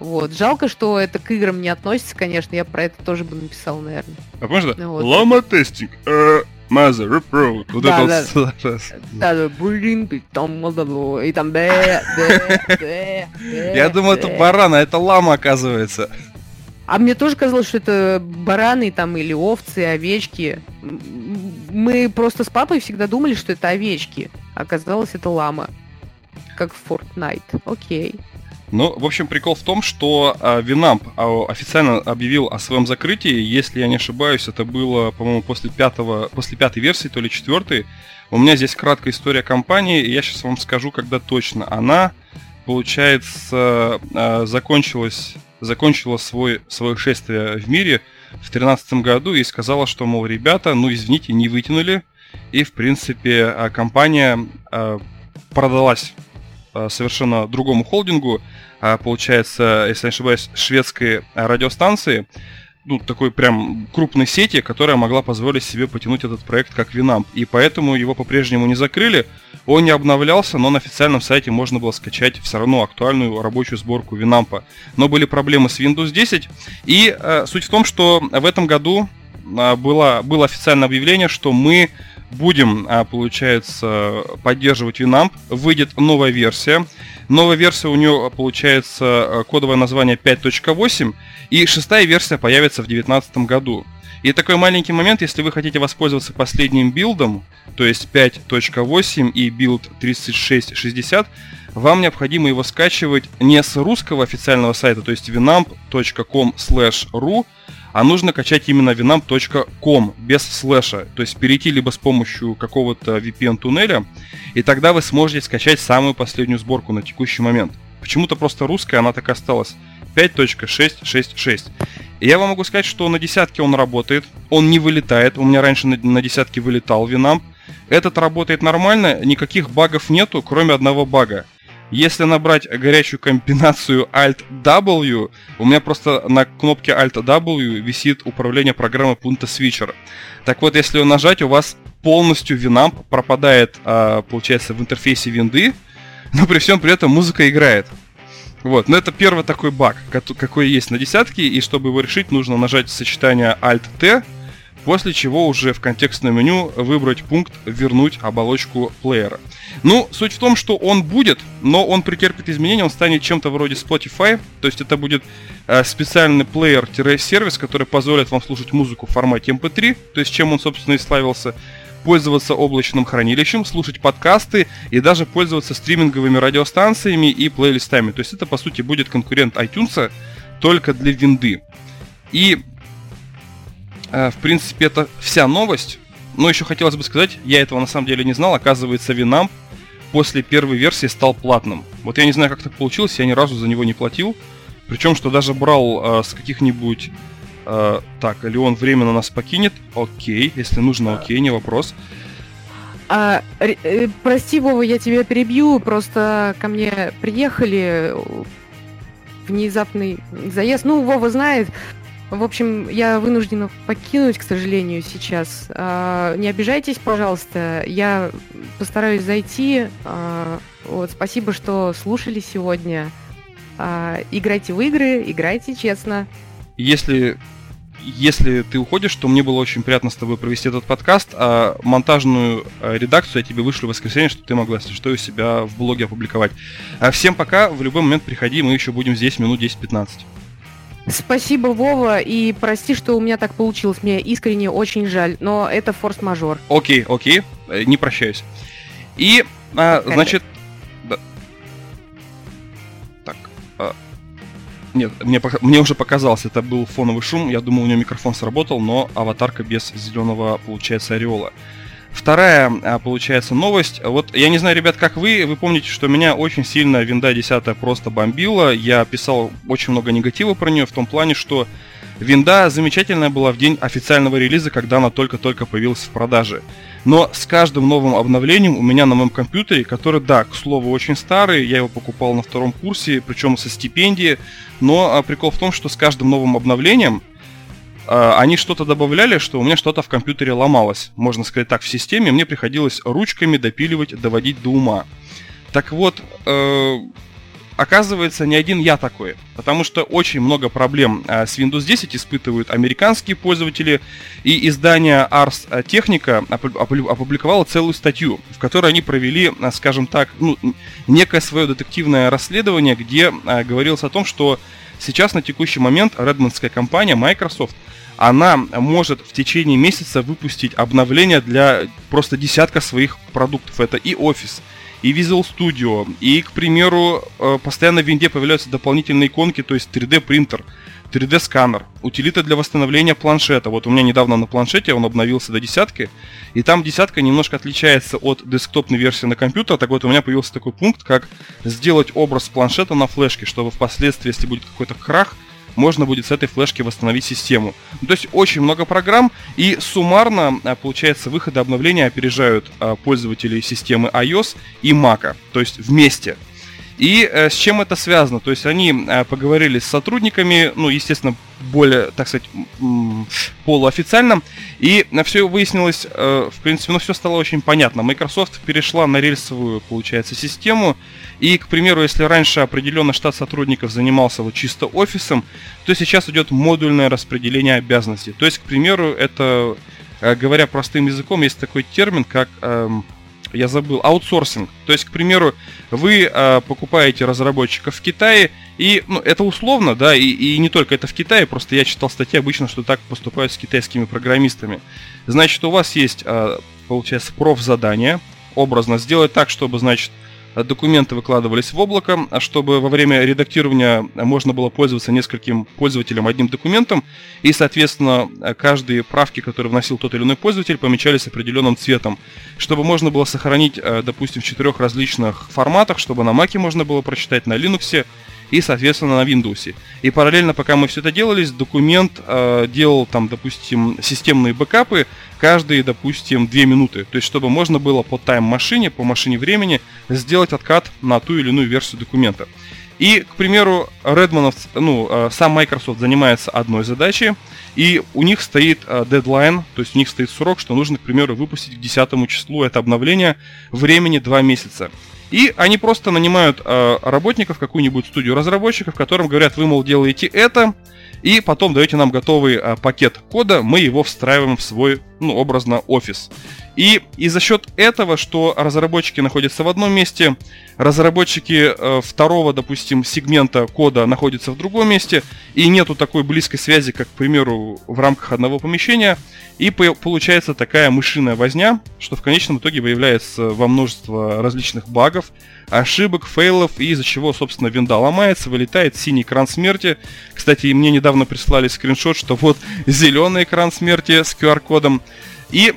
Вот. Жалко, что это к играм не относится, конечно, я про это тоже бы написал, наверное. А да? Ну вот. Лама тестинг, э, Mother Repro. Вот Да, это вот. Да, да, блин, ты там, и там бе, бе, бе, Я думаю, это баран, а это лама, оказывается. А мне тоже казалось, что это бараны там или овцы, овечки. Мы просто с папой всегда думали, что это овечки. Оказалось, это лама. Как в Fortnite. Окей. Ну, в общем, прикол в том, что а, Winamp а, официально объявил о своем закрытии. Если я не ошибаюсь, это было, по-моему, после пятого, после пятой версии, то ли четвертой. У меня здесь краткая история компании, и я сейчас вам скажу, когда точно. Она, получается, а, закончилась, закончила свой, свое шествие в мире в 2013 году и сказала, что, мол, ребята, ну, извините, не вытянули. И, в принципе, а, компания а, продалась а, совершенно другому холдингу, получается, если не ошибаюсь, шведской радиостанции, ну, такой прям крупной сети, которая могла позволить себе потянуть этот проект как Winamp. И поэтому его по-прежнему не закрыли, он не обновлялся, но на официальном сайте можно было скачать все равно актуальную рабочую сборку Winamp. Но были проблемы с Windows 10, и э, суть в том, что в этом году а, было, было официальное объявление, что мы будем, а, получается, поддерживать Winamp. Выйдет новая версия. Новая версия у нее получается э, кодовое название 5.8, и шестая версия появится в 2019 году. И такой маленький момент, если вы хотите воспользоваться последним билдом, то есть 5.8 и билд 3660, вам необходимо его скачивать не с русского официального сайта, то есть winamp.com ru, а нужно качать именно winamp.com без слэша, то есть перейти либо с помощью какого-то VPN-туннеля, и тогда вы сможете скачать самую последнюю сборку на текущий момент. Почему-то просто русская, она так и осталась. 5.666. И я вам могу сказать, что на десятке он работает, он не вылетает. У меня раньше на, на десятке вылетал Winamp. Этот работает нормально, никаких багов нету, кроме одного бага. Если набрать горячую комбинацию Alt-W, у меня просто на кнопке Alt-W висит управление программой пункта свитчера. Так вот, если нажать, у вас полностью Winamp пропадает, а, получается, в интерфейсе винды, но при всем при этом музыка играет. Вот, но это первый такой баг, какой есть на десятке, и чтобы его решить, нужно нажать сочетание Alt-T, после чего уже в контекстном меню выбрать пункт «Вернуть оболочку плеера». Ну, суть в том, что он будет, но он претерпит изменения, он станет чем-то вроде Spotify, то есть это будет э, специальный плеер-сервис, который позволит вам слушать музыку в формате MP3, то есть чем он, собственно, и славился, пользоваться облачным хранилищем, слушать подкасты и даже пользоваться стриминговыми радиостанциями и плейлистами. То есть это, по сути, будет конкурент iTunes только для винды. И, в принципе, это вся новость. Но еще хотелось бы сказать, я этого на самом деле не знал, оказывается, Винамп после первой версии стал платным. Вот я не знаю, как так получилось, я ни разу за него не платил. Причем, что даже брал э, с каких-нибудь Э, так, или он временно нас покинет? Окей, если нужно, окей, не вопрос. А, э, прости, Вова, я тебя перебью. Просто ко мне приехали внезапный заезд. Ну, Вова знает. В общем, я вынуждена покинуть, к сожалению, сейчас. А, не обижайтесь, пожалуйста. Я постараюсь зайти. А, вот, спасибо, что слушали сегодня. А, играйте в игры, играйте честно. Если если ты уходишь, то мне было очень приятно с тобой провести этот подкаст, а монтажную редакцию я тебе вышлю в воскресенье, чтобы ты могла, если что, у себя в блоге опубликовать. А всем пока, в любой момент приходи, мы еще будем здесь минут 10-15. Спасибо, Вова, и прости, что у меня так получилось. Мне искренне очень жаль, но это форс-мажор. Окей, окей, э, не прощаюсь. И, а, значит, Нет, мне, мне уже показалось, это был фоновый шум. Я думал, у него микрофон сработал, но аватарка без зеленого, получается, ореола. Вторая, а, получается, новость. Вот я не знаю, ребят, как вы. Вы помните, что меня очень сильно винда 10 просто бомбила. Я писал очень много негатива про нее в том плане, что винда замечательная была в день официального релиза, когда она только-только появилась в продаже. Но с каждым новым обновлением у меня на моем компьютере, который, да, к слову, очень старый, я его покупал на втором курсе, причем со стипендии, но а, прикол в том, что с каждым новым обновлением они что-то добавляли, что у меня что-то в компьютере ломалось, можно сказать так, в системе, мне приходилось ручками допиливать, доводить до ума. Так вот, э, оказывается, не один я такой, потому что очень много проблем а, с Windows 10 испытывают американские пользователи, и издание Ars Technica опубликовало целую статью, в которой они провели, а, скажем так, ну, некое свое детективное расследование, где а, говорилось о том, что сейчас на текущий момент редмондская компания Microsoft она может в течение месяца выпустить обновления для просто десятка своих продуктов. Это и офис, и Visual Studio, и, к примеру, э, постоянно в винде появляются дополнительные иконки, то есть 3D принтер, 3D сканер, утилита для восстановления планшета. Вот у меня недавно на планшете он обновился до десятки, и там десятка немножко отличается от десктопной версии на компьютер. Так вот, у меня появился такой пункт, как сделать образ планшета на флешке, чтобы впоследствии, если будет какой-то крах, можно будет с этой флешки восстановить систему. Ну, то есть очень много программ, и суммарно, а, получается, выходы обновления опережают а, пользователей системы iOS и Mac, то есть вместе. И э, с чем это связано? То есть они э, поговорили с сотрудниками, ну, естественно, более, так сказать, полуофициально, и на все выяснилось, э, в принципе, ну, все стало очень понятно. Microsoft перешла на рельсовую, получается, систему, и, к примеру, если раньше определенный штат сотрудников занимался вот чисто офисом, то сейчас идет модульное распределение обязанностей. То есть, к примеру, это, э, говоря простым языком, есть такой термин, как эм, я забыл, аутсорсинг. То есть, к примеру, вы э, покупаете разработчиков в Китае, и ну, это условно, да, и, и не только это в Китае, просто я читал статьи обычно, что так поступают с китайскими программистами. Значит, у вас есть, э, получается, проф-задание, образно сделать так, чтобы, значит, документы выкладывались в облако, а чтобы во время редактирования можно было пользоваться нескольким пользователям одним документом, и, соответственно, каждые правки, которые вносил тот или иной пользователь, помечались определенным цветом, чтобы можно было сохранить, э, допустим, в четырех различных форматах, чтобы на Mac можно было прочитать, на Linux и, соответственно, на Windows. И параллельно, пока мы все это делали, документ э, делал там, допустим, системные бэкапы каждые, допустим, 2 минуты. То есть, чтобы можно было по тайм-машине, по машине времени сделать откат на ту или иную версию документа. И, к примеру, Redmond, ну, э, сам Microsoft занимается одной задачей, и у них стоит дедлайн, то есть у них стоит срок, что нужно, к примеру, выпустить к 10 числу это обновление времени 2 месяца. И они просто нанимают э, работников, какую-нибудь студию разработчиков, которым говорят, вы, мол, делаете это, и потом даете нам готовый э, пакет кода, мы его встраиваем в свой, ну, образно, офис. И, и за счет этого, что разработчики находятся в одном месте, разработчики э, второго, допустим, сегмента кода находятся в другом месте, и нету такой близкой связи, как, к примеру, в рамках одного помещения, и по- получается такая мышиная возня, что в конечном итоге выявляется во множество различных багов, ошибок, фейлов, и из-за чего, собственно, винда ломается, вылетает синий экран смерти. Кстати, мне недавно прислали скриншот, что вот зеленый экран смерти с QR-кодом. И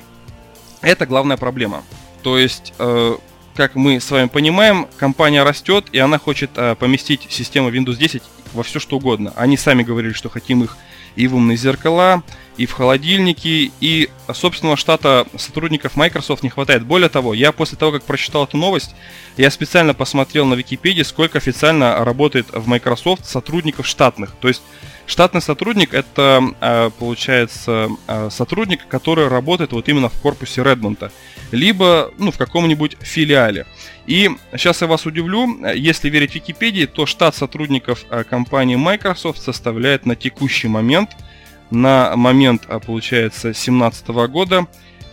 это главная проблема. То есть, э, как мы с вами понимаем, компания растет, и она хочет э, поместить систему Windows 10 во все что угодно. Они сами говорили, что хотим их и в умные зеркала, и в холодильники, и собственного штата сотрудников Microsoft не хватает. Более того, я после того, как прочитал эту новость, я специально посмотрел на Википедии, сколько официально работает в Microsoft сотрудников штатных. То есть Штатный сотрудник это, э, получается, э, сотрудник, который работает вот именно в корпусе Редмонта, либо ну, в каком-нибудь филиале. И сейчас я вас удивлю, если верить Википедии, то штат сотрудников э, компании Microsoft составляет на текущий момент, на момент, получается, 2017 года,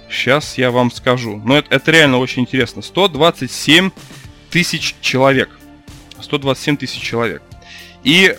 сейчас я вам скажу, но это, это реально очень интересно, 127 тысяч человек. 127 тысяч человек. И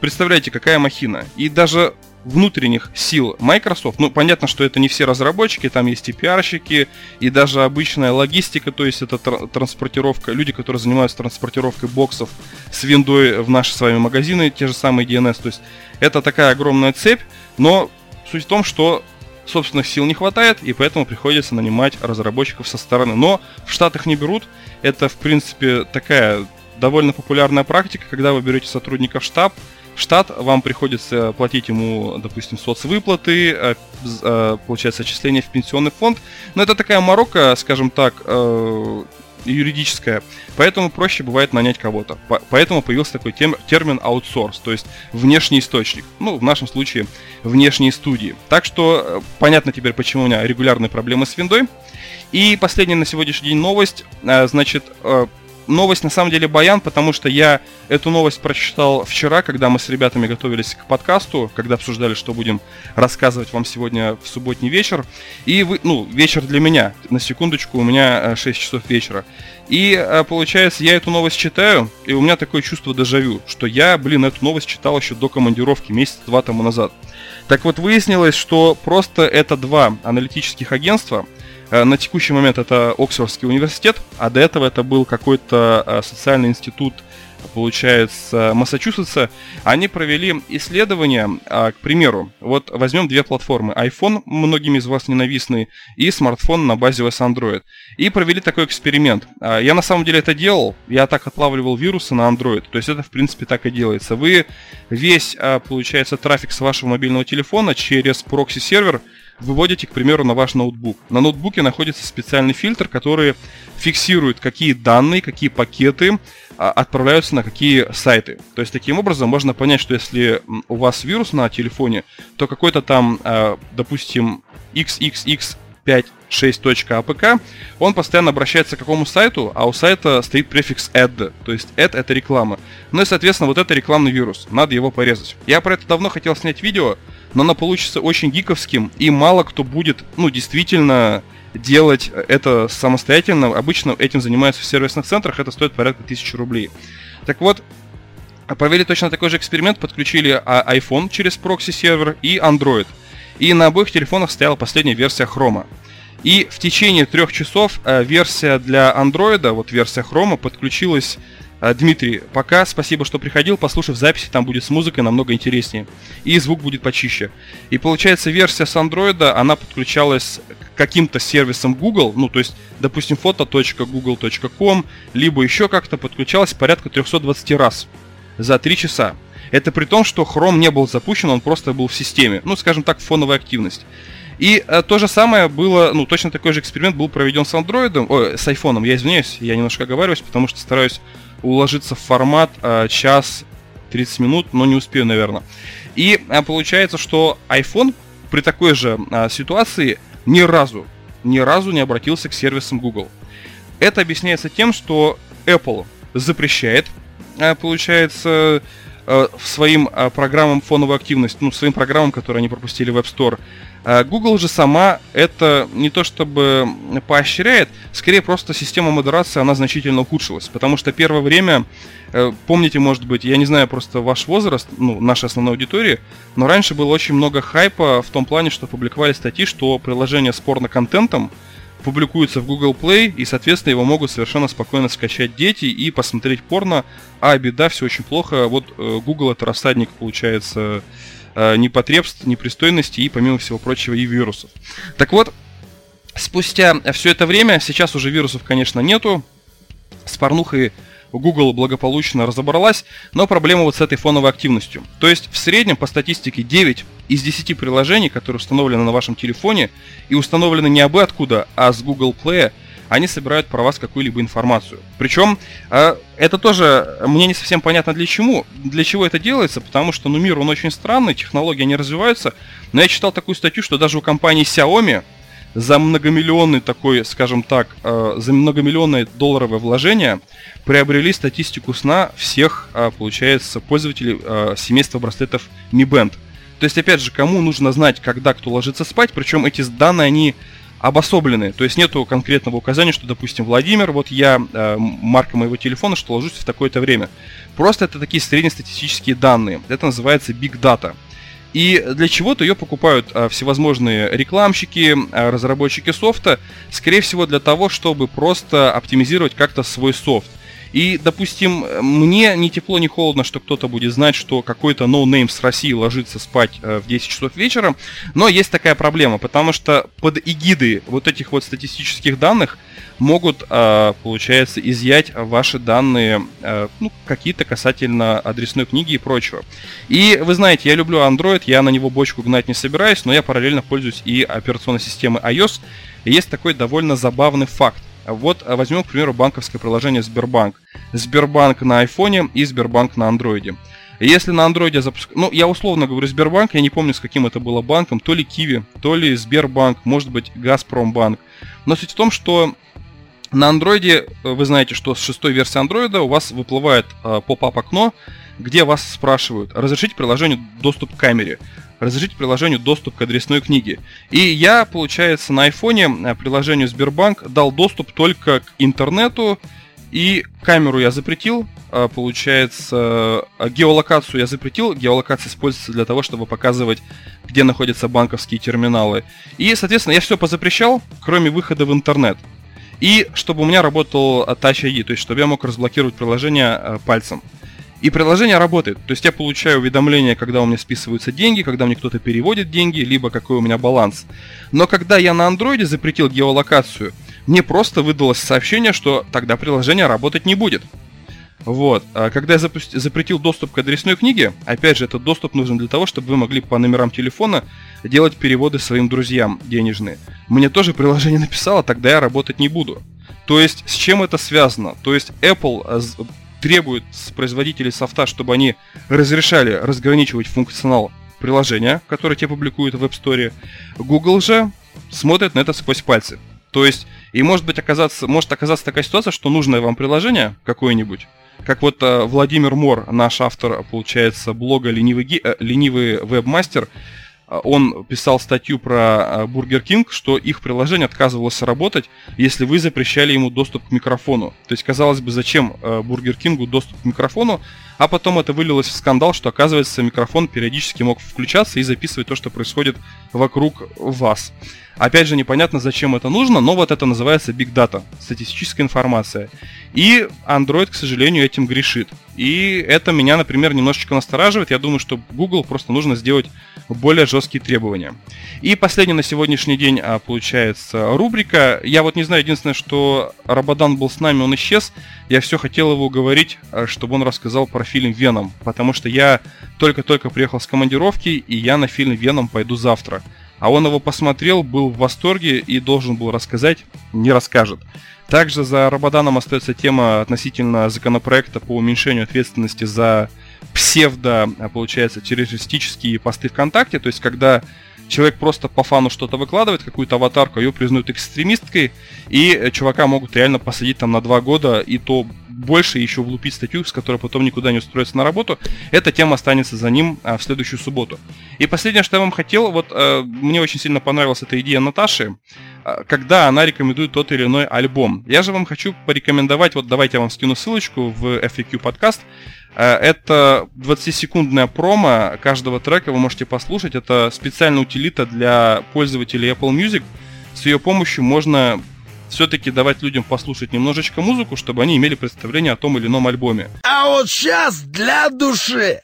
представляете, какая махина. И даже внутренних сил Microsoft, ну, понятно, что это не все разработчики, там есть и пиарщики, и даже обычная логистика, то есть это тр- транспортировка, люди, которые занимаются транспортировкой боксов с виндой в наши с вами магазины, те же самые DNS, то есть это такая огромная цепь, но суть в том, что собственных сил не хватает, и поэтому приходится нанимать разработчиков со стороны. Но в Штатах не берут, это, в принципе, такая довольно популярная практика, когда вы берете сотрудника в штаб, штат, вам приходится платить ему, допустим, соцвыплаты, э, э, получается, отчисления в пенсионный фонд. Но это такая морока, скажем так, э, юридическая, поэтому проще бывает нанять кого-то. Поэтому появился такой термин аутсорс, то есть внешний источник. Ну, в нашем случае, внешние студии. Так что понятно теперь, почему у меня регулярные проблемы с виндой. И последняя на сегодняшний день новость. Значит, новость на самом деле баян, потому что я эту новость прочитал вчера, когда мы с ребятами готовились к подкасту, когда обсуждали, что будем рассказывать вам сегодня в субботний вечер. И вы, ну, вечер для меня, на секундочку, у меня 6 э, часов вечера. И э, получается, я эту новость читаю, и у меня такое чувство дежавю, что я, блин, эту новость читал еще до командировки, месяц-два тому назад. Так вот, выяснилось, что просто это два аналитических агентства, на текущий момент это Оксфордский университет, а до этого это был какой-то э, социальный институт, получается, Массачусетса. Они провели исследование, а, к примеру, вот возьмем две платформы. iPhone, многими из вас ненавистный, и смартфон на базе OS Android. И провели такой эксперимент. А, я на самом деле это делал, я так отлавливал вирусы на Android, то есть это в принципе так и делается. Вы весь, а, получается, трафик с вашего мобильного телефона через прокси-сервер выводите, к примеру, на ваш ноутбук. На ноутбуке находится специальный фильтр, который фиксирует, какие данные, какие пакеты а, отправляются на какие сайты. То есть таким образом можно понять, что если у вас вирус на телефоне, то какой-то там, а, допустим, XXX 5.6.apk, он постоянно обращается к какому сайту, а у сайта стоит префикс ad, то есть ad это реклама. Ну и, соответственно, вот это рекламный вирус, надо его порезать. Я про это давно хотел снять видео, но оно получится очень гиковским, и мало кто будет, ну, действительно делать это самостоятельно. Обычно этим занимаются в сервисных центрах, это стоит порядка 1000 рублей. Так вот, провели точно такой же эксперимент, подключили а, iPhone через прокси-сервер и Android. И на обоих телефонах стояла последняя версия Chrome. И в течение трех часов э, версия для Android, вот версия Chrome, подключилась Дмитрий, пока спасибо, что приходил. Послушав записи, там будет с музыкой намного интереснее. И звук будет почище. И получается, версия с Android, она подключалась к каким-то сервисам Google, ну, то есть, допустим, фото.google.com, либо еще как-то подключалась порядка 320 раз. за 3 часа. Это при том, что Chrome не был запущен, он просто был в системе. Ну, скажем так, фоновая активность. И э, то же самое было, ну, точно такой же эксперимент был проведен с Android, ой, с iPhone, я извиняюсь, я немножко оговариваюсь, потому что стараюсь уложиться в формат э, час 30 минут, но не успею, наверное. И э, получается, что iPhone при такой же э, ситуации ни разу, ни разу не обратился к сервисам Google. Это объясняется тем, что Apple запрещает, э, получается, своим э, программам фоновую активность, ну, своим программам, которые они пропустили в App Store, а Google же сама это не то чтобы поощряет, скорее просто система модерации, она значительно ухудшилась. Потому что первое время, э, помните, может быть, я не знаю просто ваш возраст, ну, нашей основной аудитории, но раньше было очень много хайпа в том плане, что публиковали статьи, что приложение с порно-контентом публикуется в Google Play, и, соответственно, его могут совершенно спокойно скачать дети и посмотреть порно, а беда, все очень плохо. Вот э, Google это рассадник, получается, Э, непотребств, непристойностей и, помимо всего прочего, и вирусов. Так вот, спустя все это время, сейчас уже вирусов, конечно, нету, с порнухой Google благополучно разобралась, но проблема вот с этой фоновой активностью. То есть в среднем по статистике 9 из 10 приложений, которые установлены на вашем телефоне и установлены не абы откуда, а с Google Play, они собирают про вас какую-либо информацию. Причем э, это тоже мне не совсем понятно для чему, для чего это делается, потому что ну мир он очень странный, технологии не развиваются. Но я читал такую статью, что даже у компании Xiaomi за многомиллионный такой, скажем так, э, за многомиллионное долларовое вложение приобрели статистику сна всех, э, получается, пользователей э, семейства браслетов Mi Band. То есть, опять же, кому нужно знать, когда кто ложится спать, причем эти данные, они обособлены. То есть нету конкретного указания, что, допустим, Владимир, вот я, э, марка моего телефона, что ложусь в такое-то время. Просто это такие среднестатистические данные. Это называется Big Data. И для чего-то ее покупают э, всевозможные рекламщики, э, разработчики софта, скорее всего для того, чтобы просто оптимизировать как-то свой софт. И, допустим, мне ни тепло, ни холодно, что кто-то будет знать, что какой-то no name с России ложится спать э, в 10 часов вечера, но есть такая проблема, потому что под эгидой вот этих вот статистических данных могут, э, получается, изъять ваши данные, э, ну, какие-то касательно адресной книги и прочего. И вы знаете, я люблю Android, я на него бочку гнать не собираюсь, но я параллельно пользуюсь и операционной системой iOS. И есть такой довольно забавный факт. Вот возьмем, к примеру, банковское приложение Сбербанк. Сбербанк на айфоне и Сбербанк на андроиде. Если на андроиде запуск... Ну, я условно говорю Сбербанк, я не помню, с каким это было банком, то ли Киви, то ли Сбербанк, может быть, Газпромбанк. Но суть в том, что на андроиде, э, вы знаете, что с шестой версии андроида у вас выплывает э, поп-ап окно, где вас спрашивают, разрешить приложению доступ к камере разрешить приложению доступ к адресной книге. И я, получается, на айфоне э, приложению Сбербанк дал доступ только к интернету, и камеру я запретил, получается, геолокацию я запретил. Геолокация используется для того, чтобы показывать, где находятся банковские терминалы. И, соответственно, я все позапрещал, кроме выхода в интернет. И чтобы у меня работал Touch ID, то есть чтобы я мог разблокировать приложение э, пальцем. И приложение работает. То есть я получаю уведомления, когда у меня списываются деньги, когда мне кто-то переводит деньги, либо какой у меня баланс. Но когда я на андроиде запретил геолокацию, мне просто выдалось сообщение, что тогда приложение работать не будет. Вот. А когда я запусти- запретил доступ к адресной книге, опять же, этот доступ нужен для того, чтобы вы могли по номерам телефона делать переводы своим друзьям денежные. Мне тоже приложение написало, тогда я работать не буду. То есть, с чем это связано? То есть, Apple а, требует с производителей софта, чтобы они разрешали разграничивать функционал приложения, которое тебе публикуют в App Store. Google же смотрит на это сквозь пальцы. То есть, и может быть оказаться, может оказаться такая ситуация, что нужное вам приложение какое-нибудь, как вот э, Владимир Мор, наш автор, получается, блога «Ленивый, э, ленивый вебмастер», он писал статью про Burger King, что их приложение отказывалось работать, если вы запрещали ему доступ к микрофону. То есть, казалось бы, зачем Бургер Кингу доступ к микрофону, а потом это вылилось в скандал, что, оказывается, микрофон периодически мог включаться и записывать то, что происходит вокруг вас. Опять же, непонятно, зачем это нужно, но вот это называется Big Data, статистическая информация. И Android, к сожалению, этим грешит. И это меня, например, немножечко настораживает. Я думаю, что Google просто нужно сделать более жесткие требования. И последний на сегодняшний день а, получается рубрика. Я вот не знаю, единственное, что Рабадан был с нами, он исчез. Я все хотел его уговорить, а, чтобы он рассказал про фильм «Веном», потому что я только-только приехал с командировки, и я на фильм «Веном» пойду завтра. А он его посмотрел, был в восторге и должен был рассказать, не расскажет. Также за Рабаданом остается тема относительно законопроекта по уменьшению ответственности за псевдо, а, получается, террористические посты ВКонтакте, то есть когда человек просто по фану что-то выкладывает, какую-то аватарку, ее признают экстремисткой, и чувака могут реально посадить там на два года, и то больше еще влупить статью, с которой потом никуда не устроится на работу. Эта тема останется за ним а, в следующую субботу. И последнее, что я вам хотел, вот а, мне очень сильно понравилась эта идея Наташи, а, когда она рекомендует тот или иной альбом. Я же вам хочу порекомендовать, вот давайте я вам скину ссылочку в FAQ подкаст, Э, это 20-секундная промо каждого трека, вы можете послушать. Это специальная утилита для пользователей Apple Music. С ее помощью можно все-таки давать людям послушать немножечко музыку, чтобы они имели представление о том или ином альбоме. А вот сейчас для души!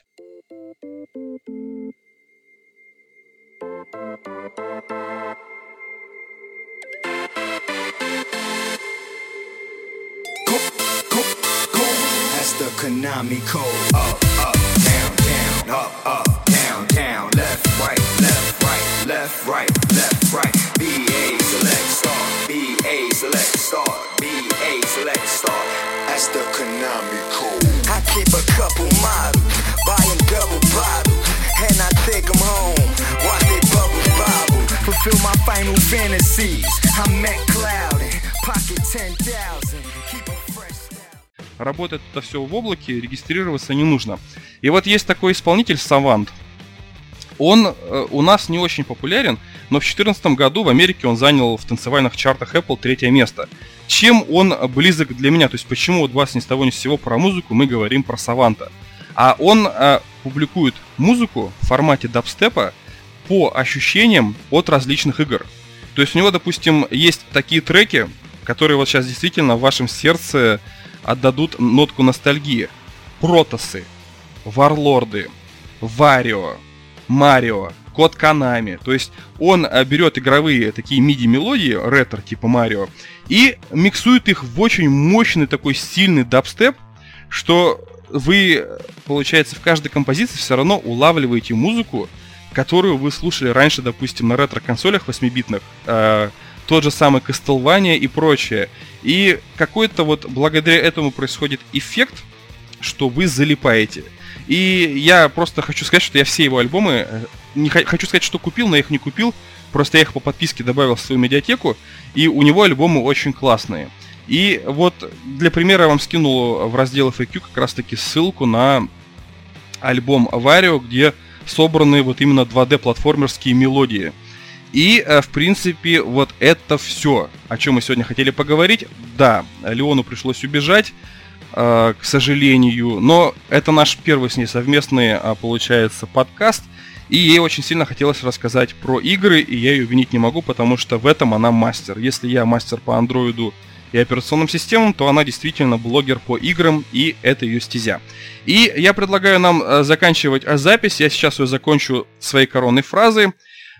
The Konami code. Up, up, down, down, up, up, down, down, left, right, left, right, left, right, left, right. BA select start, BA select start, BA select start. That's the Konami code. I keep a couple models, buying double bottles, and I take them home. Watch they bubble bobble, fulfill my final fantasies. I'm Matt Cloud pocket 10,000. Keep a работает это все в облаке, регистрироваться не нужно. И вот есть такой исполнитель Savant. Он э, у нас не очень популярен, но в 2014 году в Америке он занял в танцевальных чартах Apple третье место. Чем он близок для меня? То есть почему вот вас ни с того ни с сего про музыку мы говорим про Саванта? А он э, публикует музыку в формате дабстепа по ощущениям от различных игр. То есть у него, допустим, есть такие треки, которые вот сейчас действительно в вашем сердце отдадут нотку ностальгии. Протосы, Варлорды, Варио, Марио, Код Канами. То есть он э, берет игровые такие MIDI-мелодии, ретро типа Марио, и миксует их в очень мощный такой сильный дабстеп, что вы, получается, в каждой композиции все равно улавливаете музыку, которую вы слушали раньше, допустим, на ретро-консолях 8-битных, э, тот же самый Castlevania и прочее. И какой-то вот благодаря этому происходит эффект, что вы залипаете. И я просто хочу сказать, что я все его альбомы, э, не хочу сказать, что купил, но я их не купил, просто я их по подписке добавил в свою медиатеку, и у него альбомы очень классные. И вот для примера я вам скинул в раздел FAQ как раз таки ссылку на альбом Аварио, где собраны вот именно 2D-платформерские мелодии. И, э, в принципе, вот это все, о чем мы сегодня хотели поговорить. Да, Леону пришлось убежать, э, к сожалению, но это наш первый с ней совместный, э, получается, подкаст. И ей очень сильно хотелось рассказать про игры, и я ее винить не могу, потому что в этом она мастер. Если я мастер по андроиду и операционным системам, то она действительно блогер по играм, и это ее стезя. И я предлагаю нам заканчивать запись. Я сейчас ее закончу своей коронной фразой.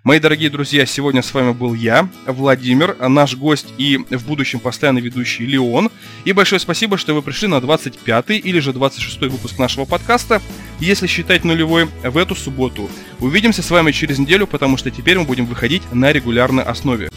Мои дорогие друзья, сегодня с вами был я, Владимир, наш гость и в будущем постоянный ведущий Леон. И большое спасибо, что вы пришли на 25 или же 26 выпуск нашего подкаста, если считать нулевой, в эту субботу. Увидимся с вами через неделю, потому что теперь мы будем выходить на регулярной основе.